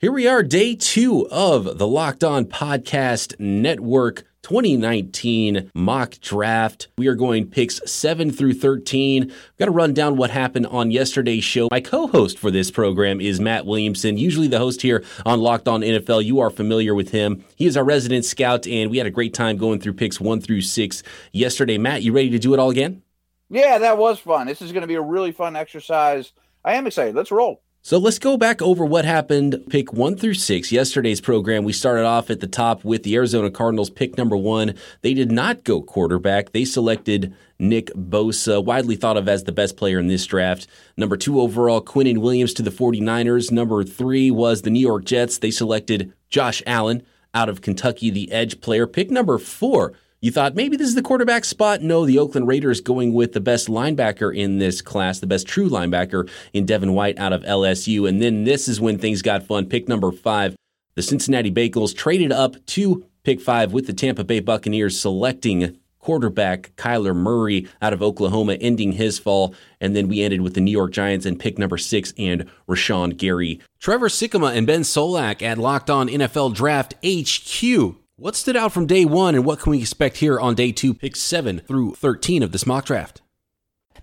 Here we are, day two of the Locked On Podcast Network 2019 mock draft. We are going picks 7 through 13. I've got to run down what happened on yesterday's show. My co host for this program is Matt Williamson, usually the host here on Locked On NFL. You are familiar with him. He is our resident scout, and we had a great time going through picks 1 through 6 yesterday. Matt, you ready to do it all again? Yeah, that was fun. This is going to be a really fun exercise. I am excited. Let's roll. So let's go back over what happened. Pick one through six. Yesterday's program, we started off at the top with the Arizona Cardinals pick number one. They did not go quarterback. They selected Nick Bosa, widely thought of as the best player in this draft. Number two overall, Quinnen Williams to the 49ers. Number three was the New York Jets. They selected Josh Allen out of Kentucky, the edge player. Pick number four, you thought maybe this is the quarterback spot. No, the Oakland Raiders going with the best linebacker in this class, the best true linebacker in Devin White out of LSU. And then this is when things got fun. Pick number five, the Cincinnati Bengals traded up to pick five with the Tampa Bay Buccaneers selecting quarterback Kyler Murray out of Oklahoma, ending his fall. And then we ended with the New York Giants and pick number six and Rashan Gary. Trevor Sikkema and Ben Solak at Locked On NFL Draft HQ what stood out from day one, and what can we expect here on day two, picks seven through 13 of this mock draft?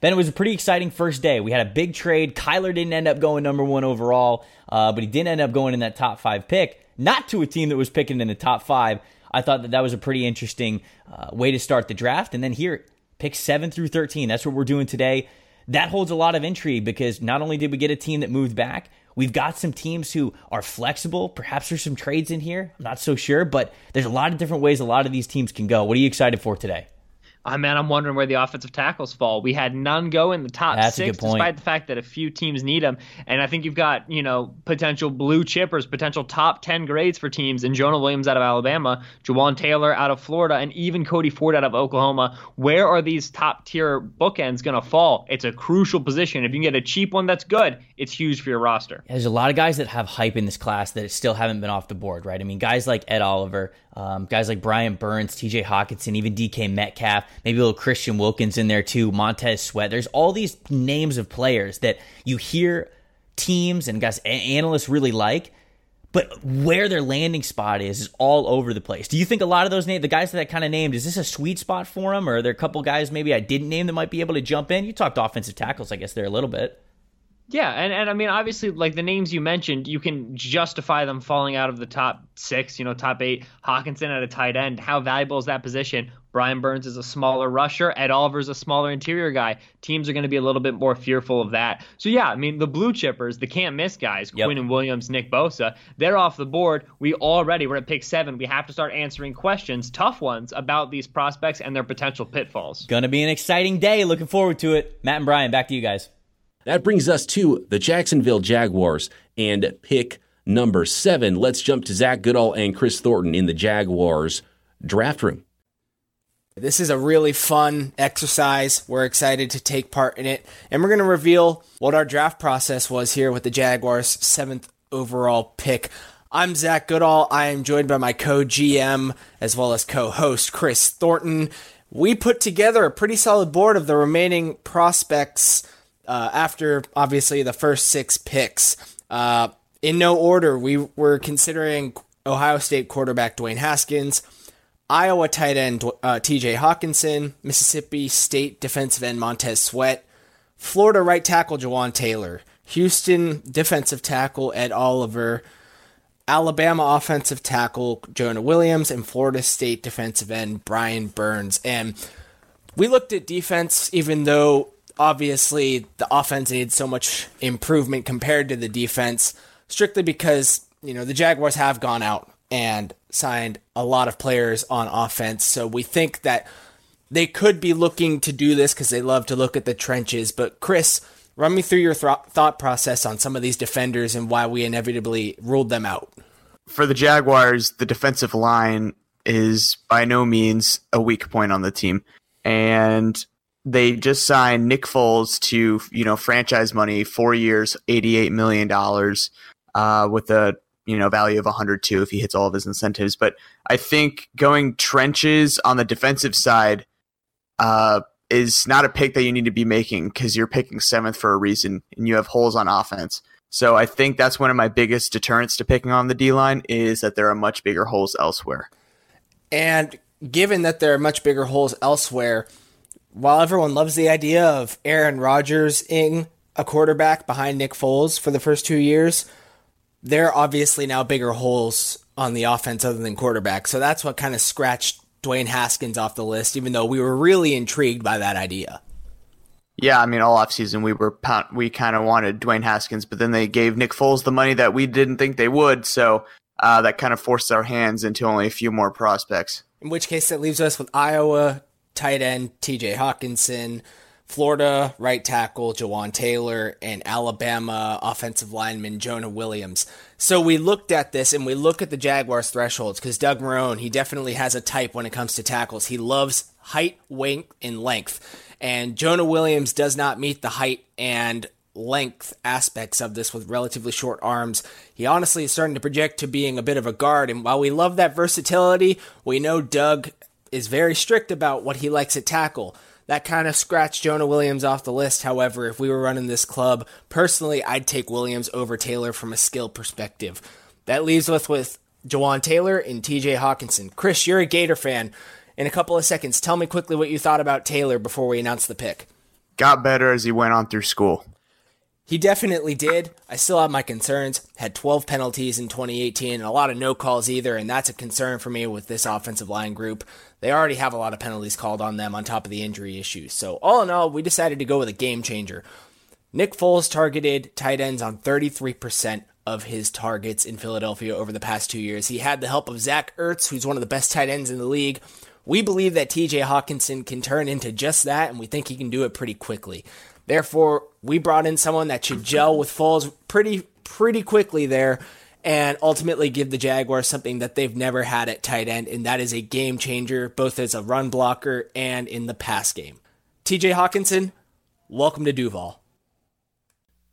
Ben, it was a pretty exciting first day. We had a big trade. Kyler didn't end up going number one overall, uh, but he didn't end up going in that top five pick, not to a team that was picking in the top five. I thought that that was a pretty interesting uh, way to start the draft. And then here, pick seven through 13. That's what we're doing today. That holds a lot of intrigue because not only did we get a team that moved back, We've got some teams who are flexible. Perhaps there's some trades in here. I'm not so sure, but there's a lot of different ways a lot of these teams can go. What are you excited for today? Uh, man, I'm wondering where the offensive tackles fall. We had none go in the top That's six, despite the fact that a few teams need them. And I think you've got, you know, potential blue chippers, potential top 10 grades for teams in Jonah Williams out of Alabama, Jawaan Taylor out of Florida, and even Cody Ford out of Oklahoma. Where are these top tier bookends going to fall? It's a crucial position. If you can get a cheap one that's good, it's huge for your roster. There's a lot of guys that have hype in this class that still haven't been off the board, right? I mean, guys like Ed Oliver, um, guys like Brian Burns, TJ Hockenson, even DK Metcalf, maybe a little Christian Wilkins in there too, Montez Sweat. There's all these names of players that you hear teams and guys analysts really like, but where their landing spot is is all over the place. Do you think a lot of those names, the guys that I kind of named, is this a sweet spot for them, or are there a couple guys maybe I didn't name that might be able to jump in? You talked offensive tackles, I guess there a little bit. Yeah, and, and I mean, obviously, like the names you mentioned, you can justify them falling out of the top six, you know, top eight. Hockenson at a tight end. How valuable is that position? Brian Burns is a smaller rusher. Ed Oliver's a smaller interior guy. Teams are going to be a little bit more fearful of that. So, yeah, I mean, the blue chippers, the can't miss guys, yep. and Williams, Nick Bosa, they're off the board. We already, we're at pick seven. We have to start answering questions, tough ones, about these prospects and their potential pitfalls. Going to be an exciting day. Looking forward to it. Matt and Brian, back to you guys. That brings us to the Jacksonville Jaguars and pick number seven. Let's jump to Zach Goodall and Chris Thornton in the Jaguars draft room. This is a really fun exercise. We're excited to take part in it. And we're going to reveal what our draft process was here with the Jaguars' seventh overall pick. I'm Zach Goodall. I am joined by my co GM as well as co host Chris Thornton. We put together a pretty solid board of the remaining prospects uh, after obviously the first six picks. Uh, in no order, we were considering Ohio State quarterback Dwayne Haskins, Iowa tight end uh, TJ Hockenson, Mississippi State defensive end Montez Sweat, Florida right tackle Jawaan Taylor, Houston defensive tackle Ed Oliver, Alabama offensive tackle Jonah Williams, and Florida State defensive end Brian Burns. And we looked at defense, even though obviously the offense needs so much improvement compared to the defense, strictly because, you know, the Jaguars have gone out and signed a lot of players on offense. So we think that they could be looking to do this because they love to look at the trenches. But Chris, run me through your th- thought process on some of these defenders and why we inevitably ruled them out. For the Jaguars, the defensive line is by no means a weak point on the team. And they just signed Nick Foles to you know franchise money, four years, eighty eight million dollars, uh, with a you know value of 102 if he hits all of his incentives. But I think going trenches on the defensive side uh, is not a pick that you need to be making because you're picking seventh for a reason and you have holes on offense. So I think that's one of my biggest deterrents to picking on the D line is that there are much bigger holes elsewhere. And given that there are much bigger holes elsewhere, while everyone loves the idea of Aaron Rodgers in a quarterback behind Nick Foles for the first two years, there are obviously now bigger holes on the offense other than quarterback. So that's what kind of scratched Dwayne Haskins off the list, even though we were really intrigued by that idea. Yeah, I mean, all offseason we were we kind of wanted Dwayne Haskins, but then they gave Nick Foles the money that we didn't think they would, so uh, that kind of forced our hands into only a few more prospects. In which case, that leaves us with Iowa tight end T.J. Hockenson, Florida right tackle Jawaan Taylor, and Alabama offensive lineman Jonah Williams. So we looked at this and we look at the Jaguars' thresholds because Doug Marrone, he definitely has a type when it comes to tackles. He loves height, weight, and length. And Jonah Williams does not meet the height and length aspects of this with relatively short arms. He honestly is starting to project to being a bit of a guard. And while we love that versatility, we know Doug is very strict about what he likes at tackle. That kind of scratched Jonah Williams off the list. However, if we were running this club, personally, I'd take Williams over Taylor from a skill perspective. That leaves us with Jawaan Taylor and TJ Hockenson. Chris, you're a Gator fan in a couple of seconds, tell me quickly what you thought about Taylor before we announce the pick. Got better as he went on through school. He definitely did. I still have my concerns. Had 12 penalties in 2018 and a lot of no calls either, and that's a concern for me with this offensive line group. They already have a lot of penalties called on them on top of the injury issues. So, all in all, we decided to go with a game changer. Nick Foles targeted tight ends on 33% of his targets in Philadelphia over the past two years. He had the help of Zach Ertz, who's one of the best tight ends in the league, we believe that TJ Hockenson can turn into just that, and we think he can do it pretty quickly. Therefore, we brought in someone that should gel with Foles pretty pretty quickly there and ultimately give the Jaguars something that they've never had at tight end, and that is a game changer, both as a run blocker and in the pass game. TJ Hockenson, welcome to Duval.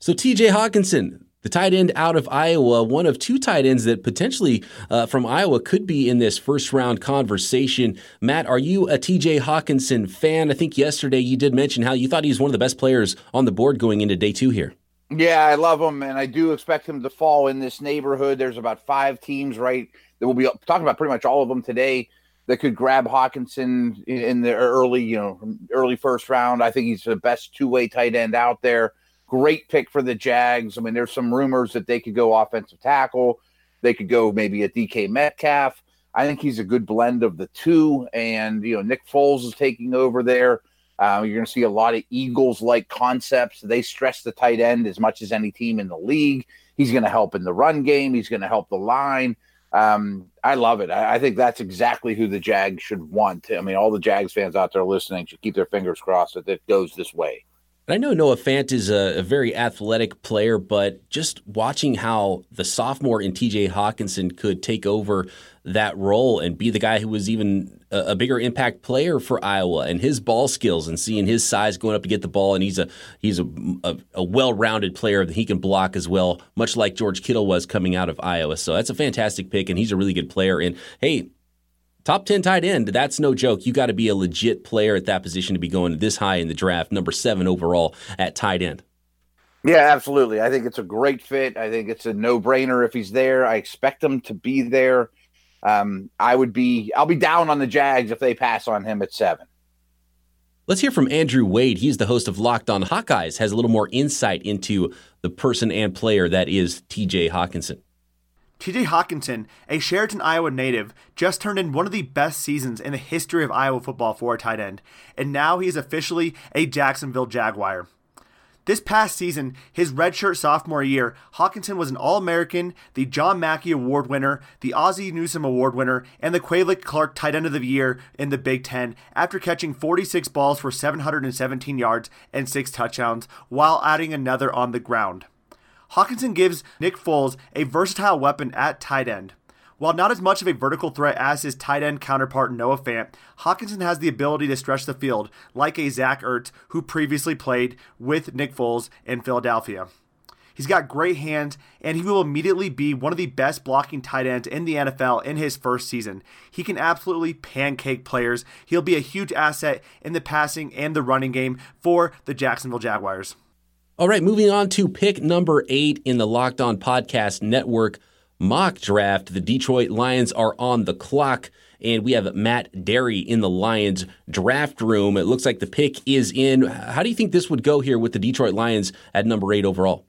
So, TJ Hockenson, the tight end out of Iowa, one of two tight ends that potentially uh, from Iowa could be in this first round conversation. Matt, are you a TJ Hockenson fan? I think yesterday you did mention how you thought he was one of the best players on the board going into day two here. Yeah, I love him, and I do expect him to fall in this neighborhood. There's about five teams, right? That we'll be talking about pretty much all of them today that could grab Hockenson in the early, you know, early first round. I think he's the best two way tight end out there. Great pick for the Jags. I mean, there's some rumors that they could go offensive tackle. They could go maybe a DK Metcalf. I think he's a good blend of the two. And, you know, Nick Foles is taking over there. Uh, you're going to see a lot of Eagles like concepts. They stress the tight end as much as any team in the league. He's going to help in the run game, he's going to help the line. Um, I love it. I, I, think that's exactly who the Jags should want. I mean, all the Jags fans out there listening should keep their fingers crossed that it goes this way. I know Noah Fant is a, a, very athletic player, but just watching how the sophomore in TJ Hockenson could take over that role and be the guy who was even a, a, bigger impact player for Iowa and his ball skills and seeing his size going up to get the ball and he's a he's a, a, a well-rounded player that he can block as well, much like George Kittle was coming out of Iowa. So that's a fantastic pick and he's a really good player. And hey, Top 10 tight end, that's no joke. You got to be a legit player at that position to be going this high in the draft, number seven overall at tight end. Yeah, absolutely. I think it's a great fit. I think it's a no brainer if he's there. I expect him to be there. Um, I would be, I'll be down on the Jags if they pass on him at seven. Let's hear from Andrew Wade. He's the host of Locked On Hawkeyes, has a little more insight into the person and player that is TJ Hockenson. TJ Hockenson, a Chariton, Iowa native, just turned in one of the best seasons in the history of Iowa football for a tight end, and now he is officially a Jacksonville Jaguar. This past season, his redshirt sophomore year, Hockenson was an All American, the John Mackey Award winner, the Ozzie Newsome Award winner, and the Quay Clark Tight End of the Year in the Big Ten after catching 46 balls for 717 yards and 6 touchdowns while adding another on the ground. Hockenson gives Nick Foles a versatile weapon at tight end. While not as much of a vertical threat as his tight end counterpart Noah Fant, Hockenson has the ability to stretch the field, like a Zach Ertz who previously played with Nick Foles in Philadelphia. He's got great hands, and he will immediately be one of the best blocking tight ends in the NFL in his first season. He can absolutely pancake players. He'll be a huge asset in the passing and the running game for the Jacksonville Jaguars. All right, moving on to pick number eight in the Locked On Podcast Network mock draft. The Detroit Lions are on the clock, and we have Matt Derry in the Lions draft room. It looks like the pick is in. How do you think this would go here with the Detroit Lions at number eight overall?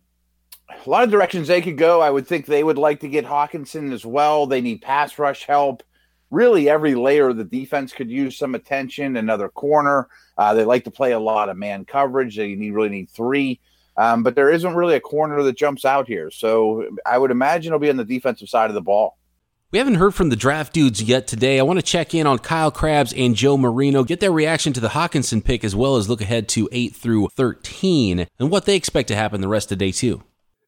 A lot of directions they could go. I would think they would like to get Hockenson as well. They need pass rush help. Really, every layer of the defense could use some attention. Another corner. Uh, they like to play a lot of man coverage. They need really need three. Um, but there isn't really a corner that jumps out here. So I would imagine it'll be on the defensive side of the ball. We haven't heard from the draft dudes yet today. I want to check in on Kyle Crabbs and Joe Marino, get their reaction to the Hockenson pick, as well as look ahead to 8 through 13 and what they expect to happen the rest of day two.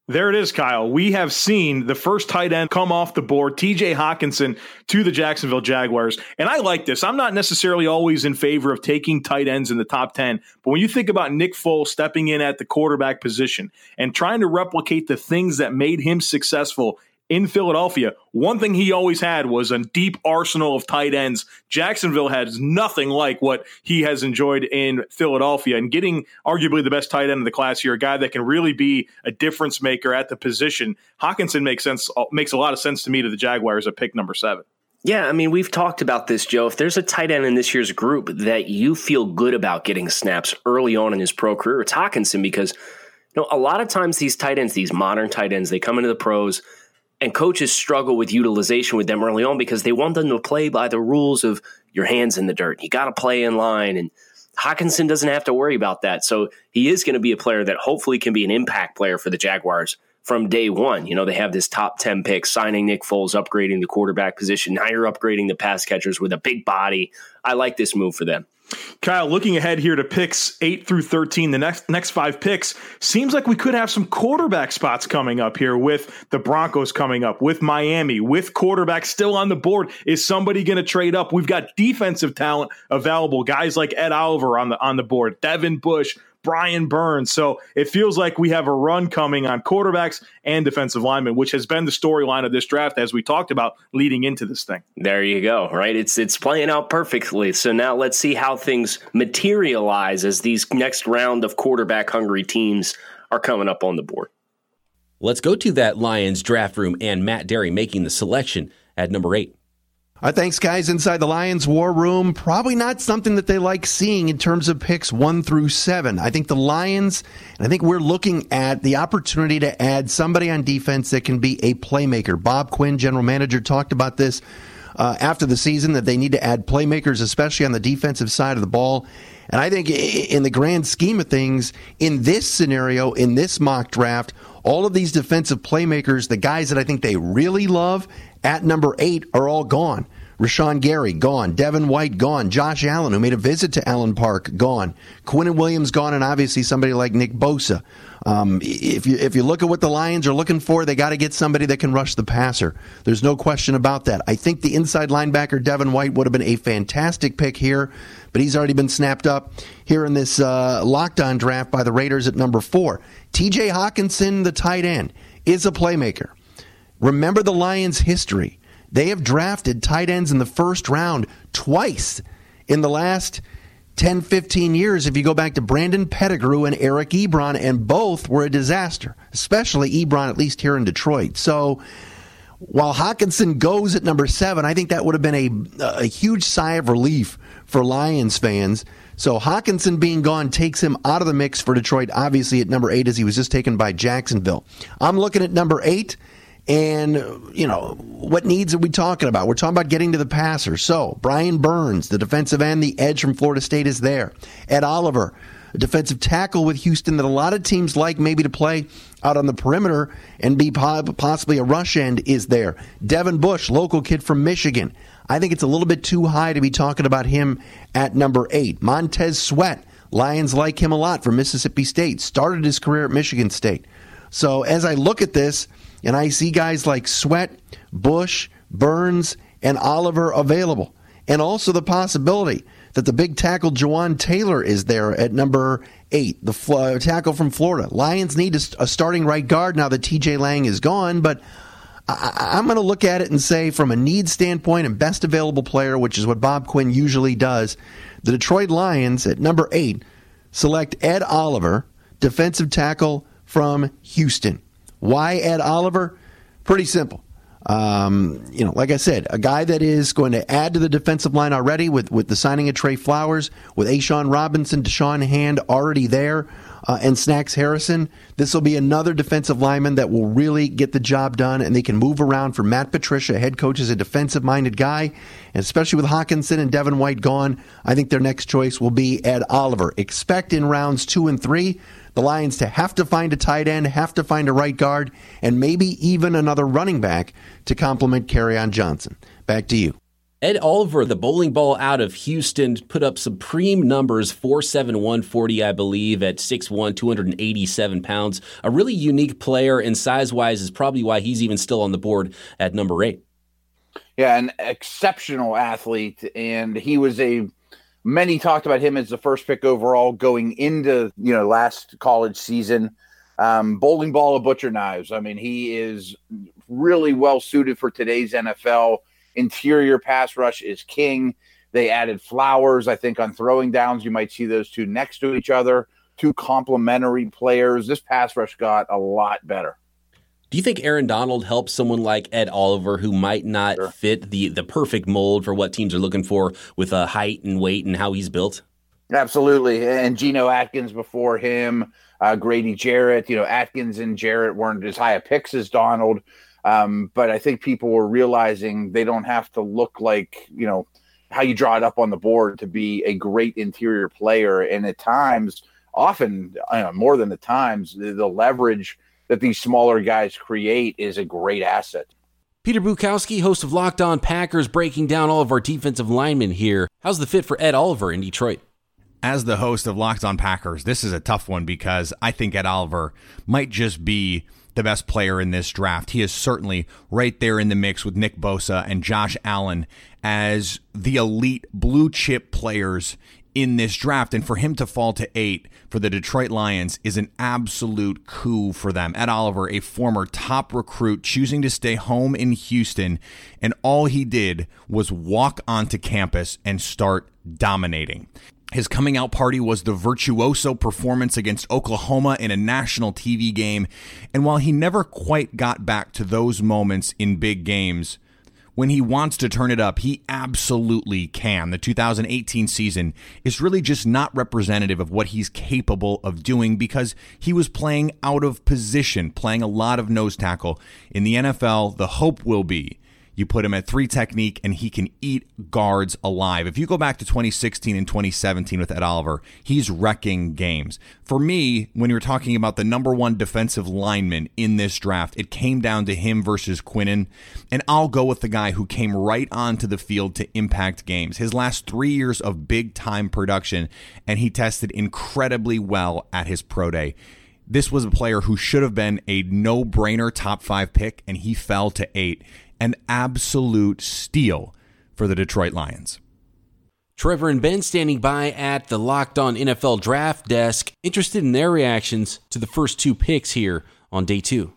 There it is, Kyle. We have seen the first tight end come off the board, TJ Hockenson to the Jacksonville Jaguars. And I like this. I'm not necessarily always in favor of taking tight ends in the top 10, but when you think about Nick Foles stepping in at the quarterback position and trying to replicate the things that made him successful in Philadelphia, one thing he always had was a deep arsenal of tight ends. Jacksonville has nothing like what he has enjoyed in Philadelphia and getting arguably the best tight end in the class here, a guy that can really be a difference maker at the position. Hockenson makes sense uh, makes a lot of sense to me to the Jaguars at pick number 7. Yeah, I mean, we've talked about this, Joe. If there's a tight end in this year's group that you feel good about getting snaps early on in his pro career, it's Hockenson because you know, a lot of times these tight ends, these modern tight ends, they come into the pros – and coaches struggle with utilization with them early on because they want them to play by the rules of your hands in the dirt. You got to play in line. And Hockenson doesn't have to worry about that. So he is going to be a player that hopefully can be an impact player for the Jaguars from day one. You know, they have this top 10 pick, signing Nick Foles, upgrading the quarterback position. Now you're upgrading the pass catchers with a big body. I like this move for them. Kyle, looking ahead here to picks eight through thirteen, the next next five picks seems like we could have some quarterback spots coming up here with the Broncos coming up, with Miami, with quarterback still on the board. Is somebody going to trade up? We've got defensive talent available, guys like Ed Oliver on the on the board, Devin Bush, Brian Burns. So it feels like we have a run coming on quarterbacks and defensive linemen, which has been the storyline of this draft as we talked about leading into this thing. There you go. Right. It's it's playing out perfectly. So now let's see how things materialize as these next round of quarterback hungry teams are coming up on the board. Let's go to that Lions draft room and Matt Derry making the selection at number eight. Our thanks, guys, inside the Lions War Room. Probably not something that they like seeing in terms of picks one through seven. I think the Lions, and I think we're looking at the opportunity to add somebody on defense that can be a playmaker. Bob Quinn, general manager, talked about this uh, after the season that they need to add playmakers, especially on the defensive side of the ball. And I think in the grand scheme of things, in this scenario, in this mock draft, all of these defensive playmakers, the guys that I think they really love at number eight are all gone. Rashan Gary, gone. Devin White, gone. Josh Allen, who made a visit to Allen Park, gone. Quinnen Williams, gone. And obviously somebody like Nick Bosa. Um, if you if you look at what the Lions are looking for, they got to get somebody that can rush the passer. There's no question about that. I think the inside linebacker Devin White would have been a fantastic pick here, but he's already been snapped up here in this uh, Locked On draft by the Raiders at number four. T.J. Hockenson, the tight end, is a playmaker. Remember the Lions' history. They have drafted tight ends in the first round twice in the last 10, 15 years. If you go back to Brandon Pettigrew and Eric Ebron, and both were a disaster, especially Ebron, at least here in Detroit. So while Hockenson goes at number seven, I think that would have been a, a huge sigh of relief for Lions fans. So Hockenson being gone takes him out of the mix for Detroit, obviously at number eight, as he was just taken by Jacksonville. I'm looking at number eight. And, you know, what needs are we talking about? We're talking about getting to the passer. So, Brian Burns, the defensive end, the edge from Florida State is there. Ed Oliver, a defensive tackle with Houston that a lot of teams like maybe to play out on the perimeter and be possibly a rush end is there. Devin Bush, local kid from Michigan. I think it's a little bit too high to be talking about him at number eight. Montez Sweat, Lions like him a lot from Mississippi State, started his career at Michigan State. So as I look at this, and I see guys like Sweat, Bush, Burns, and Oliver available. And also the possibility that the big tackle Jawaan Taylor is there at number eight, the uh, tackle from Florida. Lions need a, a, starting right guard now that TJ Lang is gone, but I, I'm going to look at it and say, from a need standpoint and best available player, which is what Bob Quinn usually does, the Detroit Lions at number eight select Ed Oliver defensive tackle from Houston. Why Ed Oliver? Pretty simple. Um, you know, like I said, a guy that is going to add to the defensive line already with, with the signing of Trey Flowers, with A'Shawn Robinson, Da'Shawn Hand already there, uh, and Snacks Harrison. This will be another defensive lineman that will really get the job done, and they can move around for Matt Patricia. Head coach is a defensive minded guy, and especially with Hockenson and Devin White gone, I think their next choice will be Ed Oliver. Expect in rounds two and three the Lions to have to find a tight end, have to find a right guard, and maybe even another running back to complement Kerryon Johnson. Back to you. Ed Oliver, the bowling ball out of Houston, put up supreme numbers 47140, I believe, at 6'1, 287 pounds. A really unique player, and size wise is probably why he's even still on the board at number eight. Yeah, an exceptional athlete. And he was a many talked about him as the first pick overall going into you know last college season. Um, bowling ball of butcher knives. I mean, he is really well suited for today's NFL. Interior pass rush is king. They added Flowers, I think, on throwing downs. You might see those two next to each other, two complementary players. This pass rush got a lot better. Do you think Aaron Donald helps someone like Ed Oliver who might not sure. fit the the perfect mold for what teams are looking for with a uh, height and weight and how he's built? Absolutely. And Geno Atkins before him, uh, Grady Jarrett. You know, Atkins and Jarrett weren't as high a picks as Donald, um, but I think people were realizing they don't have to look like you know how you draw it up on the board to be a great interior player. And at times, often uh, more than the times, the, the leverage that these smaller guys create is a great asset. Peter Bukowski, host of Locked On Packers, breaking down all of our defensive linemen here. How's the fit for Ed Oliver in Detroit? As the host of Locked On Packers, this is a tough one because I think Ed Oliver might just be the best player in this draft. He is certainly right there in the mix with Nick Bosa and Josh Allen as the elite blue chip players in this draft. And for him to fall to eight for the Detroit Lions is an absolute coup for them. Ed Oliver, a former top recruit, choosing to stay home in Houston, and all he did was walk onto campus and start dominating. His coming out party was the virtuoso performance against Oklahoma in a national TV game. And while he never quite got back to those moments in big games, when he wants to turn it up, he absolutely can. The 2018 season is really just not representative of what he's capable of doing because he was playing out of position, playing a lot of nose tackle. In the NFL, the hope will be you put him at three technique, and he can eat guards alive. If you go back to 2016 and 2017 with Ed Oliver, he's wrecking games. For me, when you're talking about the number one defensive lineman in this draft, it came down to him versus Quinnen, and I'll go with the guy who came right onto the field to impact games. His last three years of big time production, and he tested incredibly well at his pro day this was a player who should have been a no brainer top five pick, and he fell to eight an absolute steal for the Detroit Lions. Trevor and Ben standing by at the Locked On NFL draft desk, interested in their reactions to the first two picks here on day two.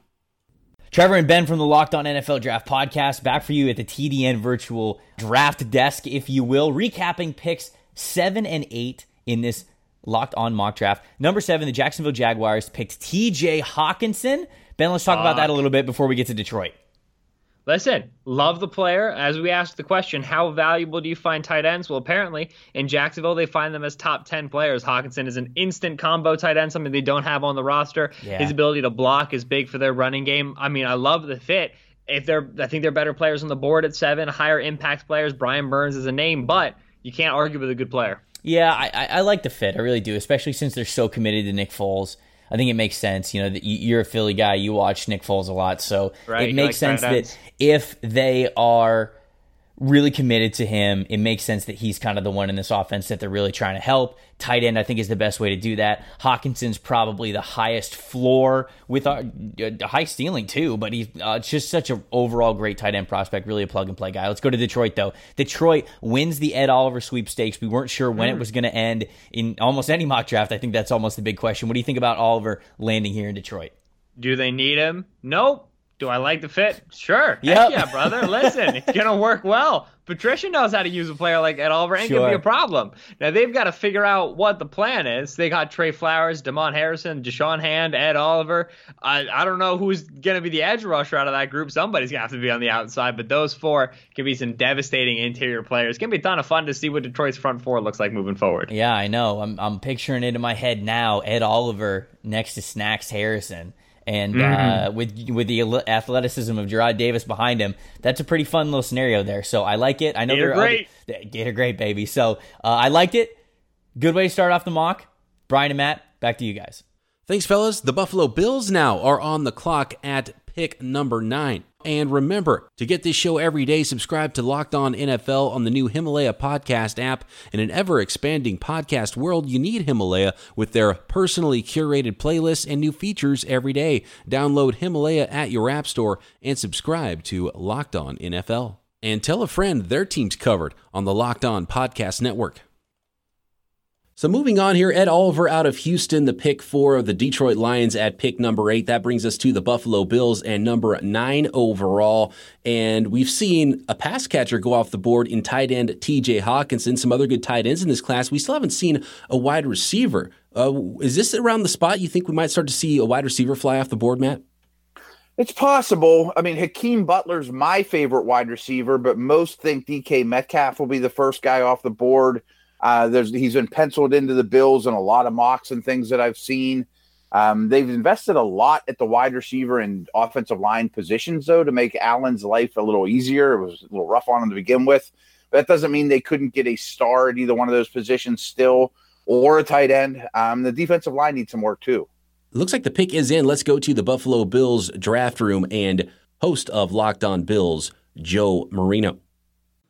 Trevor and Ben from the Locked On NFL Draft Podcast back for you at the TDN virtual draft desk, if you will, recapping picks seven and eight in this Locked On mock draft. Number seven, the Jacksonville Jaguars picked TJ Hockenson. Ben, let's talk about that a little bit before we get to Detroit. Listen, love the player. As we asked the question, how valuable do you find tight ends? Well, apparently in Jacksonville, they find them as top 10 players. Hockenson is an instant combo tight end, something they don't have on the roster. Yeah. His ability to block is big for their running game. I mean, I love the fit. If they're, I think they're better players on the board at seven, higher impact players. Brian Burns is a name, but you can't argue with a good player. Yeah, I, I like the fit. I really do, especially since they're so committed to Nick Foles. I think it makes sense. You know, that you're a Philly guy, you watch Nick Foles a lot, so right, it makes like sense that if they are really committed to him. It makes sense that he's kind of the one in this offense that they're really trying to help. Tight end, I think, is the best way to do that. Hockenson's probably the highest floor with a, a high ceiling too, but he's uh, just such an overall great tight end prospect. Really a plug and play guy. Let's go to Detroit though. Detroit wins the Ed Oliver sweepstakes. We weren't sure when it was going to end in almost any mock draft. I think that's almost the big question. What do you think about Oliver landing here in Detroit? Do they need him? Nope. Do I like the fit? Sure. Yep. Heck yeah, brother. Listen, it's gonna work well. Patricia knows how to use a player like Ed Oliver. Ain't gonna be a problem. Now they've got to figure out what the plan is. They got Trey Flowers, Damon Harrison, Da'Shawn Hand, Ed Oliver. I I don't know who's gonna be the edge rusher out of that group. Somebody's gonna have to be on the outside, but those four can be some devastating interior players. It's gonna be a ton of fun to see what Detroit's front four looks like moving forward. Yeah, I know. I'm I'm picturing it in my head now. Ed Oliver next to Snacks Harrison, and Mm-hmm. uh, with with the athleticism of Jarrad Davis behind him, that's a pretty fun little scenario there. So I like it. I know Gator there are great. Other, Gator great, baby. So uh, I liked it. Good way to start off the mock. Brian and Matt, back to you guys. Thanks, fellas. The Buffalo Bills now are on the clock at pick number nine. And remember, to get this show every day, subscribe to Locked On NFL on the new Himalaya podcast app. In an ever expanding podcast world, you need Himalaya with their personally curated playlists and new features every day. Download Himalaya at your app store and subscribe to Locked On NFL. And tell a friend their team's covered on the Locked On Podcast Network. So moving on here, Ed Oliver out of Houston, the pick four of the Detroit Lions at pick number eight. That brings us to the Buffalo Bills and number nine overall. And we've seen a pass catcher go off the board in tight end TJ Hockenson, some other good tight ends in this class. We still haven't seen a wide receiver. Uh, is this around the spot you think we might start to see a wide receiver fly off the board, Matt? It's possible. I mean, Hakeem Butler's my favorite wide receiver, but most think DK Metcalf will be the first guy off the board. Uh, there's he's been penciled into the Bills in a lot of mocks and things that I've seen. Um, they've invested a lot at the wide receiver and offensive line positions, though, to make Allen's life a little easier. It was a little rough on him to begin with. But that doesn't mean they couldn't get a star at either one of those positions still, or a tight end. Um, the defensive line needs some work too. Looks like the pick is in. Let's go to the Buffalo Bills draft room and host of Locked On Bills, Joe Marino.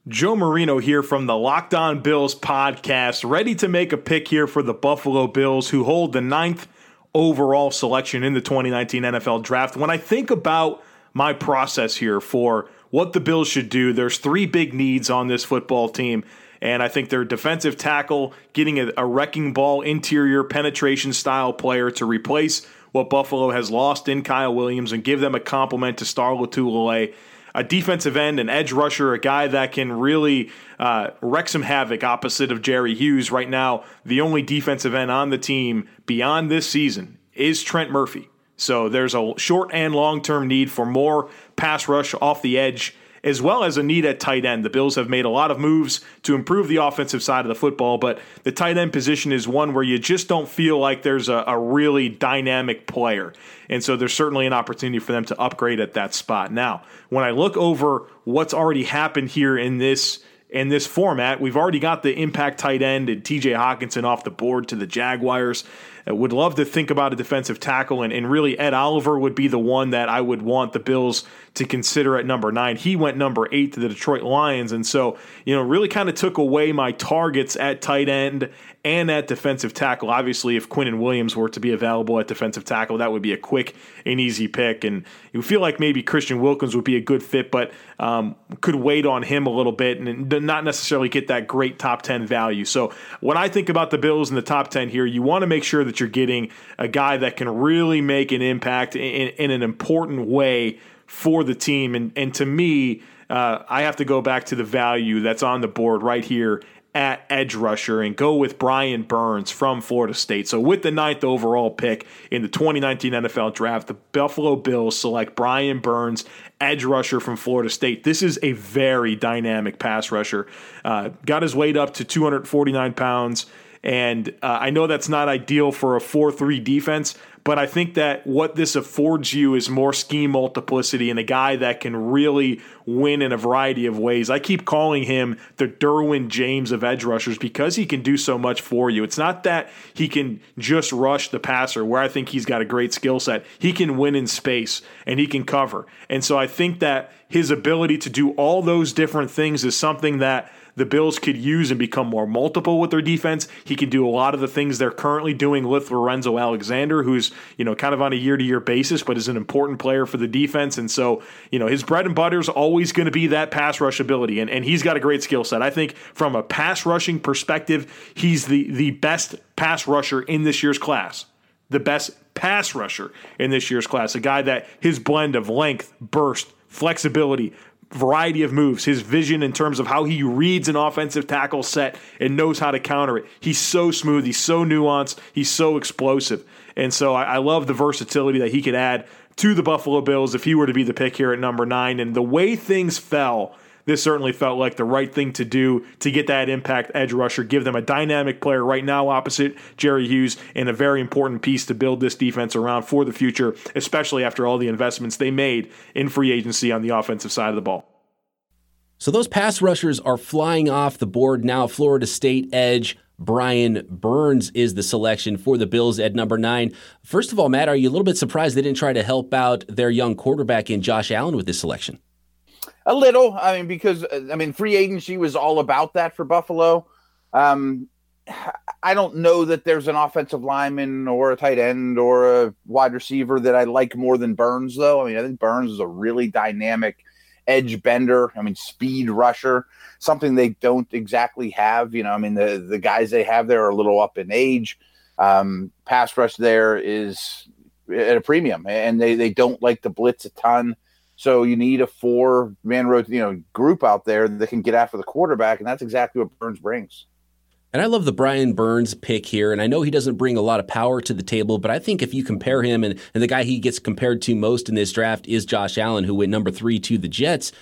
Joe Marino here from the Locked On Bills podcast, ready to make a pick here for the Buffalo Bills, who hold the ninth overall selection in the 2019 NFL Draft. When I think about my process here for what the Bills should do, there's three big needs on this football team. And I think their defensive tackle, getting a, a wrecking ball interior penetration style player to replace what Buffalo has lost in Kyle Williams and give them a compliment to Star Lotulelei a defensive end, an edge rusher, a guy that can really uh, wreak some havoc opposite of Jerry Hughes. Right now, the only defensive end on the team beyond this season is Trent Murphy. So there's a short and long term need for more pass rush off the edge, as well as a need at tight end. The Bills have made a lot of moves to improve the offensive side of the football, but the tight end position is one where you just don't feel like there's a, a really dynamic player. And so there's certainly an opportunity for them to upgrade at that spot. Now, when I look over what's already happened here in this in this format, we've already got the impact tight end and TJ Hockenson off the board to the Jaguars. I would love to think about a defensive tackle, and, and really Ed Oliver would be the one that I would want the Bills to consider at number nine. He went number eight to the Detroit Lions, and so you know really kind of took away my targets at tight end and at defensive tackle. Obviously, if Quinnen Williams were to be available at defensive tackle, that would be a quick and easy pick. And you feel like maybe Christian Wilkins would be a good fit, but um, could wait on him a little bit and not necessarily get that great top 10 value. So when I think about the Bills in the top 10 here, you want to make sure that you're getting a guy that can really make an impact in, in an important way for the team. And, and to me, uh, I have to go back to the value that's on the board right here at edge rusher and go with Brian Burns from Florida State. So with the ninth overall pick in the 2019 NFL Draft, the Buffalo Bills select Brian Burns, edge rusher from Florida State. This is a very dynamic pass rusher. Uh, got his weight up to 249 pounds. And uh, I know that's not ideal for a 4 3 defense, but I think that what this affords you is more scheme multiplicity and a guy that can really win in a variety of ways. I keep calling him the Derwin James of edge rushers because he can do so much for you. It's not that he can just rush the passer, where I think he's got a great skill set. He can win in space and he can cover. And so I think that his ability to do all those different things is something that the Bills could use and become more multiple with their defense. He can do a lot of the things they're currently doing with Lorenzo Alexander, who's, you know, kind of on a year to year basis, but is an important player for the defense. And so, you know, his bread and butter is always going to be that pass rush ability. And, and he's got a great skill set. I think from a pass rushing perspective, he's the, the best pass rusher in this year's class. The best pass rusher in this year's class, a guy that his blend of length, burst, flexibility, variety of moves, his vision in terms of how he reads an offensive tackle set and knows how to counter it. He's so smooth, he's so nuanced, he's so explosive. And so I, I love the versatility that he could add to the Buffalo Bills if he were to be the pick here at number nine. And the way things fell, this certainly felt like the right thing to do to get that impact edge rusher, give them a dynamic player right now opposite Jerry Hughes, and a very important piece to build this defense around for the future, especially after all the investments they made in free agency on the offensive side of the ball. So those pass rushers are flying off the board now. Florida State edge Brian Burns is the selection for the Bills at number nine. First of all, Matt, are you a little bit surprised they didn't try to help out their young quarterback in Josh Allen with this selection? A little. I mean, because I mean, free agency was all about that for Buffalo. Um, I don't know that there's an offensive lineman or a tight end or a wide receiver that I like more than Burns, though. I mean, I think Burns is a really dynamic edge bender. I mean, speed rusher, something they don't exactly have. You know, I mean, the the guys they have there are a little up in age. Um, pass rush there is at a premium, and they they don't like to blitz a ton. So you need a four man road, you know group out there that can get after the quarterback, and that's exactly what Burns brings. And I love the Brian Burns pick here. And I know he doesn't bring a lot of power to the table, but I think if you compare him and, and the guy he gets compared to most in this draft is Josh Allen, who went number three to the Jets.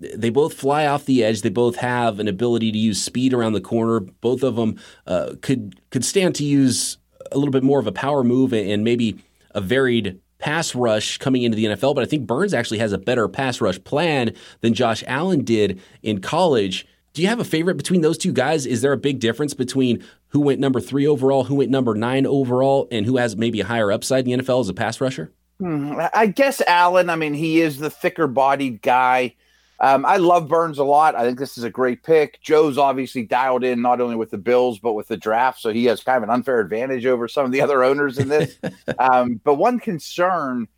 They both fly off the edge. They both have an ability to use speed around the corner. Both of them uh, could could stand to use a little bit more of a power move and maybe a varied pass rush coming into the NFL. But I think Burns actually has a better pass rush plan than Josh Allen did in college. Do you have a favorite between those two guys? Is there a big difference between who went number three overall, who went number nine overall, and who has maybe a higher upside in the NFL as a pass rusher? Hmm, I guess Allen. I mean, he is the thicker bodied guy. Um, I love Burns a lot. I think this is a great pick. Joe's obviously dialed in not only with the Bills but with the draft, so he has kind of an unfair advantage over some of the other owners in this. um, but one concern,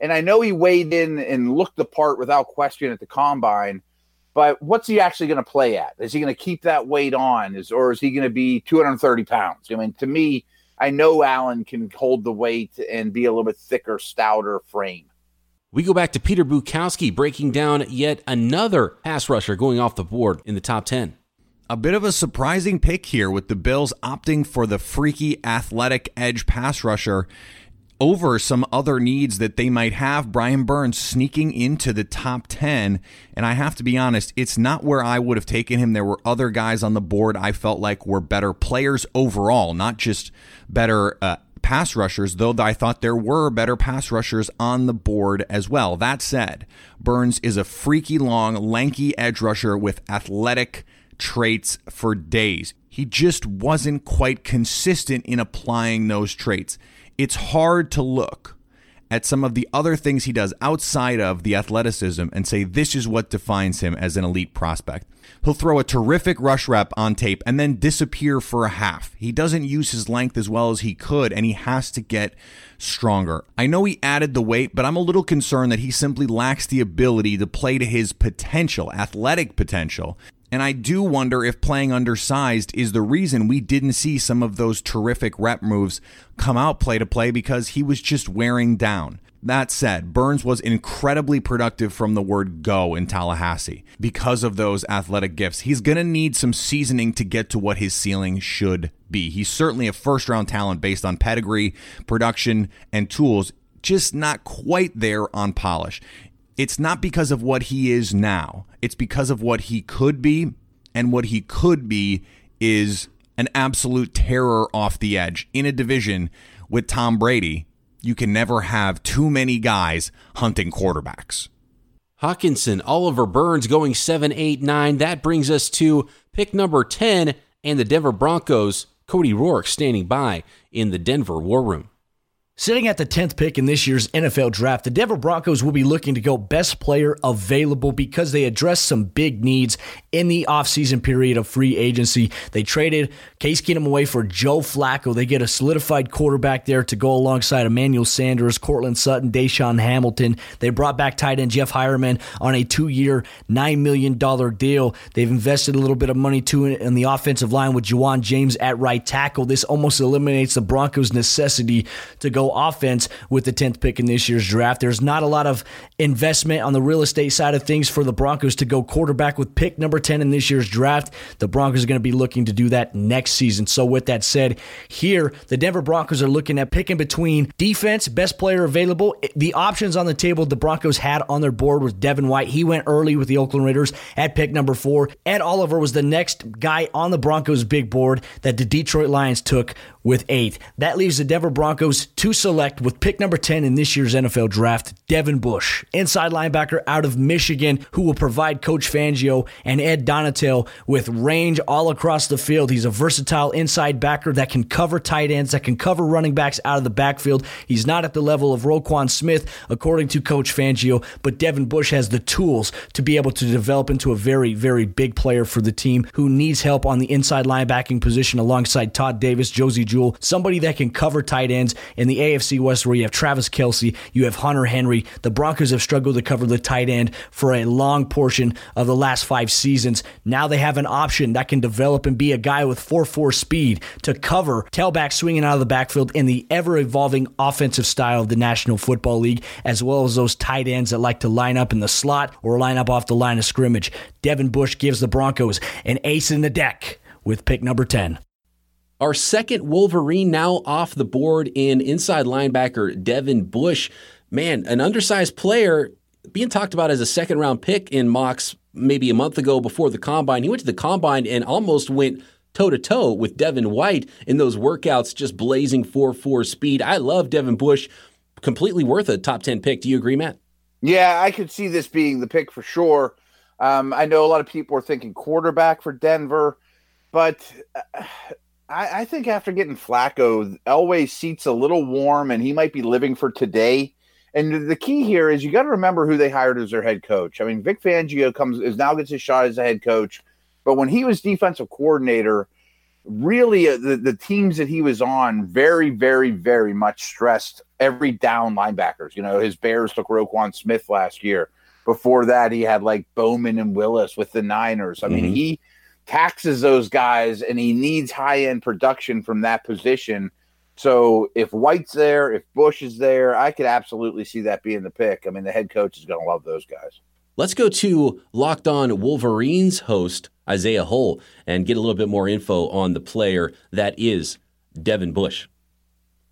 and I know he weighed in and looked the part without question at the combine but what's he actually going to play at? Is he going to keep that weight on, is or is he going to be 230 pounds? I mean, to me, I know Allen can hold the weight and be a little bit thicker, stouter frame. We go back to Peter Bukowski breaking down yet another pass rusher going off the board in the top 10. A bit of a surprising pick here with the Bills opting for the freaky athletic edge pass rusher over some other needs that they might have. Brian Burns sneaking into the top 10. And I have to be honest, it's not where I would have taken him. There were other guys on the board I felt like were better players overall, not just better uh, pass rushers, though I thought there were better pass rushers on the board as well. That said, Burns is a freaky long, lanky edge rusher with athletic traits for days. He just wasn't quite consistent in applying those traits it's hard to look at some of the other things he does outside of the athleticism and say this is what defines him as an elite prospect. He'll throw a terrific rush rep on tape and then disappear for a half. He doesn't use his length as well as he could, and he has to get stronger. I know he added the weight, but I'm a little concerned that he simply lacks the ability to play to his potential, athletic potential, and I do wonder if playing undersized is the reason we didn't see some of those terrific rep moves come out play to play because he was just wearing down. That said, Burns was incredibly productive from the word go in Tallahassee because of those athletic gifts. He's going to need some seasoning to get to what his ceiling should be. He's certainly a first round talent based on pedigree, production, and tools, just not quite there on polish it's not because of what he is now. It's because of what he could be. And what he could be is an absolute terror off the edge in a division with Tom Brady. You can never have too many guys hunting quarterbacks. Hockenson, Oliver Burns going 7 8 9. That brings us to pick number 10 and the Denver Broncos. Cody Rourke standing by in the Denver War Room. Sitting at the 10th pick in this year's NFL draft, the Denver Broncos will be looking to go best player available because they addressed some big needs in the offseason period of free agency. They traded Case Keenum away for Joe Flacco. They get a solidified quarterback there to go alongside Emmanuel Sanders, Courtland Sutton, DaeSean Hamilton. They brought back tight end Jeff Heuerman on a two year, $9 million deal. They've invested a little bit of money too in the offensive line with Ja'Wuan James at right tackle. This almost eliminates the Broncos' necessity to go offense with the 10th pick in this year's draft. There's not a lot of investment on the real estate side of things for the Broncos to go quarterback with pick number 10 in this year's draft. The Broncos are going to be looking to do that next season. So, with that said, here, the Denver Broncos are looking at picking between defense, best player available. The options on the table the Broncos had on their board was Devin White. He went early with the Oakland Raiders at pick number four. Ed Oliver was the next guy on the Broncos big board that the Detroit Lions took with eight. That leaves the Denver Broncos to select with pick number 10 in this year's NFL draft, Devin Bush, inside linebacker out of Michigan, who will provide Coach Fangio and Ed Donatell with range all across the field. He's a versatile inside backer that can cover tight ends, that can cover running backs out of the backfield. He's not at the level of Roquan Smith, according to Coach Fangio, but Devin Bush has the tools to be able to develop into a very, very big player for the team who needs help on the inside linebacking position alongside Todd Davis, Jewell, somebody that can cover tight ends in the AFC West where you have Travis Kelce, you have Hunter Henry. The Broncos have struggled to cover the tight end for a long portion of the last five seasons. Now they have an option that can develop and be a guy with 4 4 speed to cover tailback swinging out of the backfield in the ever evolving offensive style of the National Football League, as well as those tight ends that like to line up in the slot or line up off the line of scrimmage. Devin Bush gives the Broncos an ace in the deck with pick number 10. Our second Wolverine now off the board in inside linebacker Devin Bush. Man, an undersized player being talked about as a second round pick in mocks maybe a month ago before the combine. He went to the combine and almost went toe to toe with Devin White in those workouts, just blazing 4 4 speed. I love Devin Bush. Completely worth a top 10 pick. Do you agree, Matt? Yeah, I could see this being the pick for sure. Um, I know a lot of people are thinking quarterback for Denver, but uh, I, I, think after getting Flacco, Elway seats a little warm, and he might be living for today. And the key here is you got to remember who they hired as their head coach. I mean, Vic Fangio comes is now gets his shot as a head coach, but when he was defensive coordinator, really uh, the, the teams that he was on very, very, very much stressed every down linebackers. You know, his Bears took Roquan Smith last year. Before that, he had like Bowman and Willis with the Niners. I mm-hmm. mean, he taxes those guys and he needs high end production from that position. So if White's there, if Bush is there, I could absolutely see that being the pick. I mean, the head coach is going to love those guys. Let's go to Locked On Wolverines host Isaiah Hull and get a little bit more info on the player that is Devin Bush.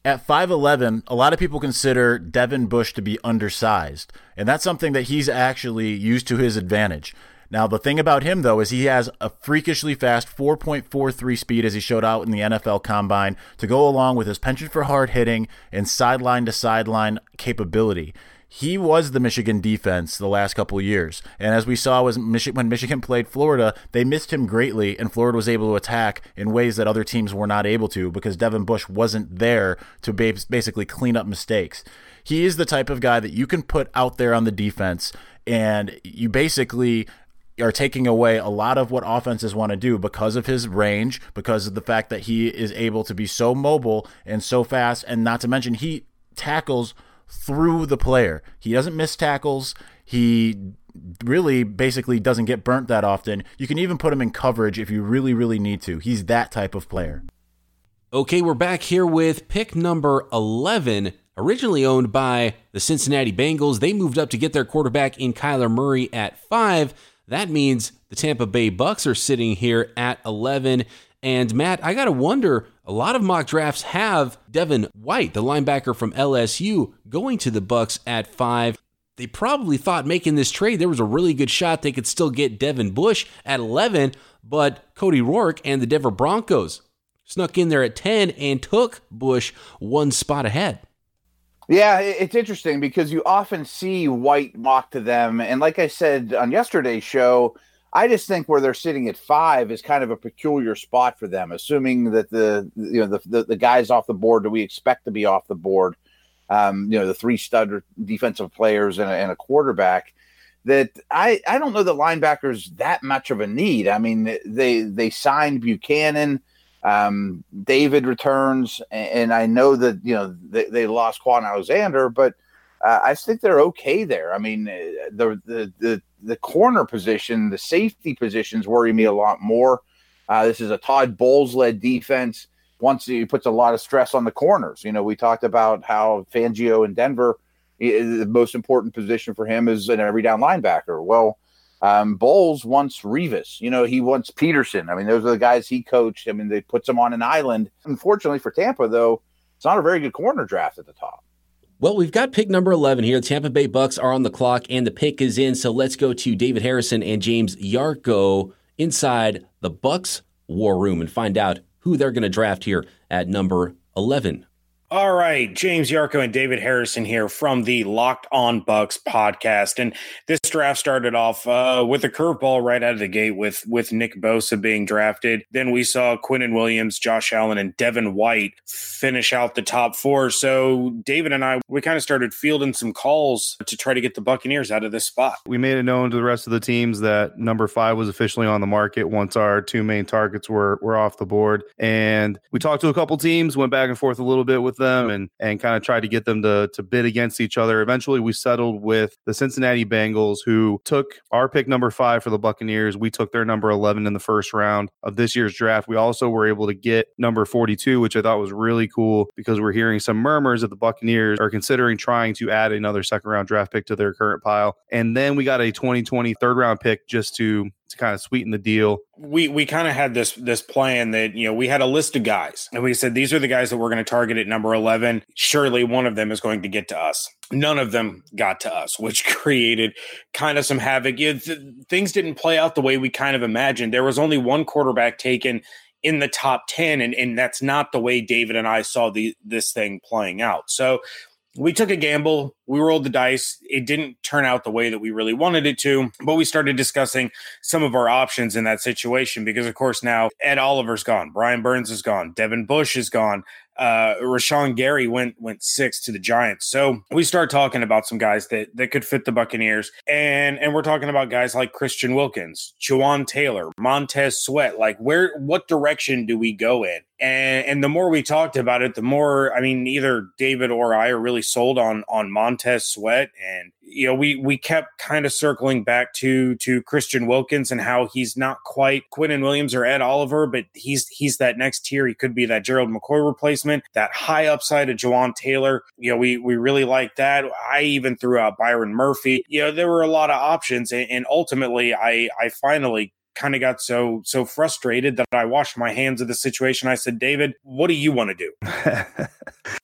At 5'11, a lot of people consider Devin Bush to be undersized, and that's something that he's actually used to his advantage. Now, the thing about him, though, is he has a freakishly fast 4.43 speed as he showed out in the NFL Combine to go along with his penchant for hard hitting and sideline to sideline capability. He was the Michigan defense the last couple years. And as we saw was when Michigan played Florida, they missed him greatly, and Florida was able to attack in ways that other teams were not able to because Devin Bush wasn't there to basically clean up mistakes. He is the type of guy that you can put out there on the defense, and you basically are taking away a lot of what offenses want to do because of his range, because of the fact that he is able to be so mobile and so fast, and not to mention he tackles through the player. He doesn't miss tackles. He really basically doesn't get burnt that often. You can even put him in coverage if you really, really need to. He's that type of player. Okay, we're back here with pick number 11, originally owned by the Cincinnati Bengals. They moved up to get their quarterback in Kyler Murray at five. That means the Tampa Bay Bucs are sitting here at 11. And Matt, I got to wonder a lot of mock drafts have Devin White, the linebacker from LSU, going to the Bucs at 5. They probably thought making this trade there was a really good shot they could still get Devin Bush at 11, but Cody Roark and the Denver Broncos snuck in there at 10 and took Bush one spot ahead. Yeah, it's interesting because you often see White mock to them. And like I said on yesterday's show, I just think where they're sitting at five is kind of a peculiar spot for them, assuming that the you know the, the, the guys off the board that we expect to be off the board, um, you know, the three stud defensive players and a, and a quarterback. That I I don't know that linebackers that much of a need. I mean, they they signed Bucannon. Um, David returns, and I know that you know they, they lost Kwon Alexander, but uh, I think they're okay there. I mean, uh, the, the the the corner position, the safety positions worry me a lot more. Uh, this is a Todd Bowles led defense. once he puts a lot of stress on the corners. You know, we talked about how Fangio in Denver, the most important position for him is an every down linebacker. Well, um, Bowles wants Revis. You know, he wants Peterson. I mean, those are the guys he coached. I mean, they puts him on an island. Unfortunately for Tampa, though, it's not a very good corner draft at the top. Well, we've got pick number 11 here. The Tampa Bay Bucs are on the clock and the pick is in. So let's go to David Harrison and James Yarcho inside the Bucs war room and find out who they're going to draft here at number 11. All right, James Yarcho and David Harrison here from the Locked On Bucs podcast, and this draft started off uh, with a curveball right out of the gate with with Nick Bosa being drafted. Then we saw Quinnen Williams, Josh Allen, and Devin White finish out the top four. So David and I, we kind of started fielding some calls to try to get the Buccaneers out of this spot. We made it known to the rest of the teams that number five was officially on the market once our two main targets were were off the board, and we talked to a couple teams, went back and forth a little bit with them and and kind of tried to get them to to bid against each other. Eventually, we settled with the Cincinnati Bengals, who took our pick number five for the Buccaneers. We took their number eleven in the first round of this year's draft. We also were able to get number forty two, which I thought was really cool because we're hearing some murmurs that the Buccaneers are considering trying to add another second round draft pick to their current pile. And then we got a 2020 third round pick just to to kind of sweeten the deal. We we kind of had this this plan that you know we had a list of guys and we said these are the guys that we're going to target at number 11. Surely one of them is going to get to us. None of them got to us, which created kind of some havoc. Th- things didn't play out the way we kind of imagined. There was only one quarterback taken in the top 10 and and that's not the way David and I saw the this thing playing out. So we took a gamble. We rolled the dice. It didn't turn out the way that we really wanted it to, but we started discussing some of our options in that situation because, of course, now Ed Oliver's gone, Brian Burns is gone, Devin Bush is gone, uh, Rashan Gary went went six to the Giants. So we start talking about some guys that that could fit the Buccaneers, and and we're talking about guys like Christian Wilkins, Jawaan Taylor, Montez Sweat. Like where, what direction do we go in? And and the more we talked about it, the more I mean, either David or I are really sold on on Montez Test sweat, and you know, we we kept kind of circling back to to Christian Wilkins and how he's not quite Quinnen Williams or Ed Oliver, but he's he's that next tier. He could be that Gerald McCoy replacement, that high upside of Jawaan Taylor. You know, we we really like that. I even threw out Byron Murphy. You know, there were a lot of options, and, and ultimately, I I finally kind of got so so frustrated that I washed my hands of the situation. I said, David, what do you want to do?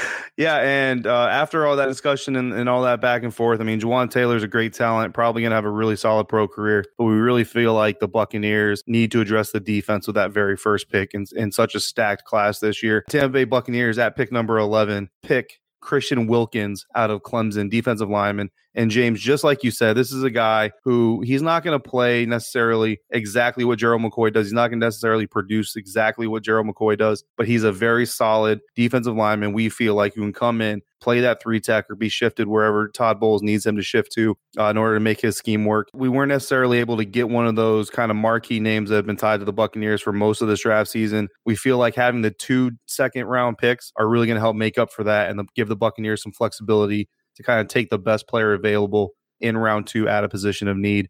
yeah, and uh, after all that discussion and, and, all that back and forth, I mean, Jawaan Taylor's a great talent, probably going to have a really solid pro career, but we really feel like the Buccaneers need to address the defense with that very first pick in, in such a stacked class this year. Tampa Bay Buccaneers at pick number 11 pick Christian Wilkins out of Clemson, defensive lineman. And James, just like you said, this is a guy who he's not going to play necessarily exactly what Gerald McCoy does. He's not going to necessarily produce exactly what Gerald McCoy does, but he's a very solid defensive lineman. We feel like you can come in, play that three tech, or be shifted wherever Todd Bowles needs him to shift to uh, in order to make his scheme work. We weren't necessarily able to get one of those kind of marquee names that have been tied to the Buccaneers for most of this draft season. We feel like having the two second round picks are really going to help make up for that and the, give the Buccaneers some flexibility to kind of take the best player available in round two at a position of need.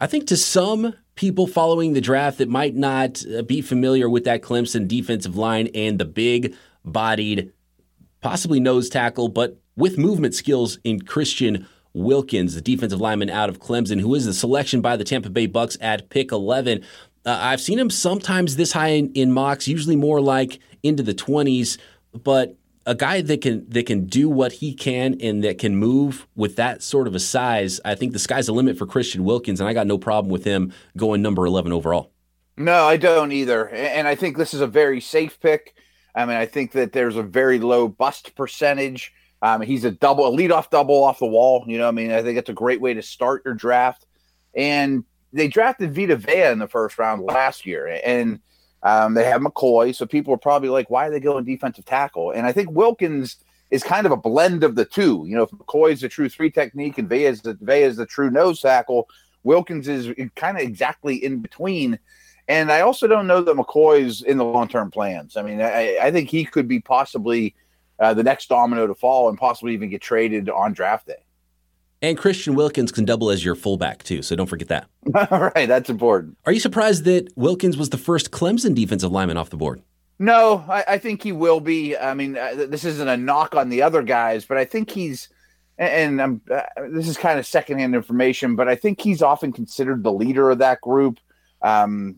I think to some people following the draft that might not uh, be familiar with that Clemson defensive line and the big bodied, possibly nose tackle, but with movement skills in Christian Wilkins, the defensive lineman out of Clemson, who is the selection by the Tampa Bay Bucs at pick 11. Uh, I've seen him sometimes this high in, in mocks, usually more like into the 20s, but a guy that can that can do what he can and that can move with that sort of a size, I think the sky's the limit for Christian Wilkins, and I got no problem with him going number eleven overall. No, I don't either, and I think this is a very safe pick. I mean, I think that there's a very low bust percentage. Um, he's a double, a leadoff double off the wall. You know, I mean, I think it's a great way to start your draft. And they drafted Vita Vea in the first round last year, and um, they have McCoy, so people are probably like, why are they going defensive tackle? And I think Wilkins is kind of a blend of the two. You know, if McCoy is the true three technique and Vea is the, Vea is the true nose tackle, Wilkins is kind of exactly in between. And I also don't know that McCoy's in the long term plans. I mean, I, I, think he could be possibly uh, the next domino to fall and possibly even get traded on draft day. And Christian Wilkins can double as your fullback too, so don't forget that. All right, that's important. Are you surprised that Wilkins was the first Clemson defensive lineman off the board? No, I, I, think he will be. I mean, uh, this isn't a knock on the other guys, but I think he's, and I'm, uh, this is kind of secondhand information, but I think he's often considered the leader of that group, um,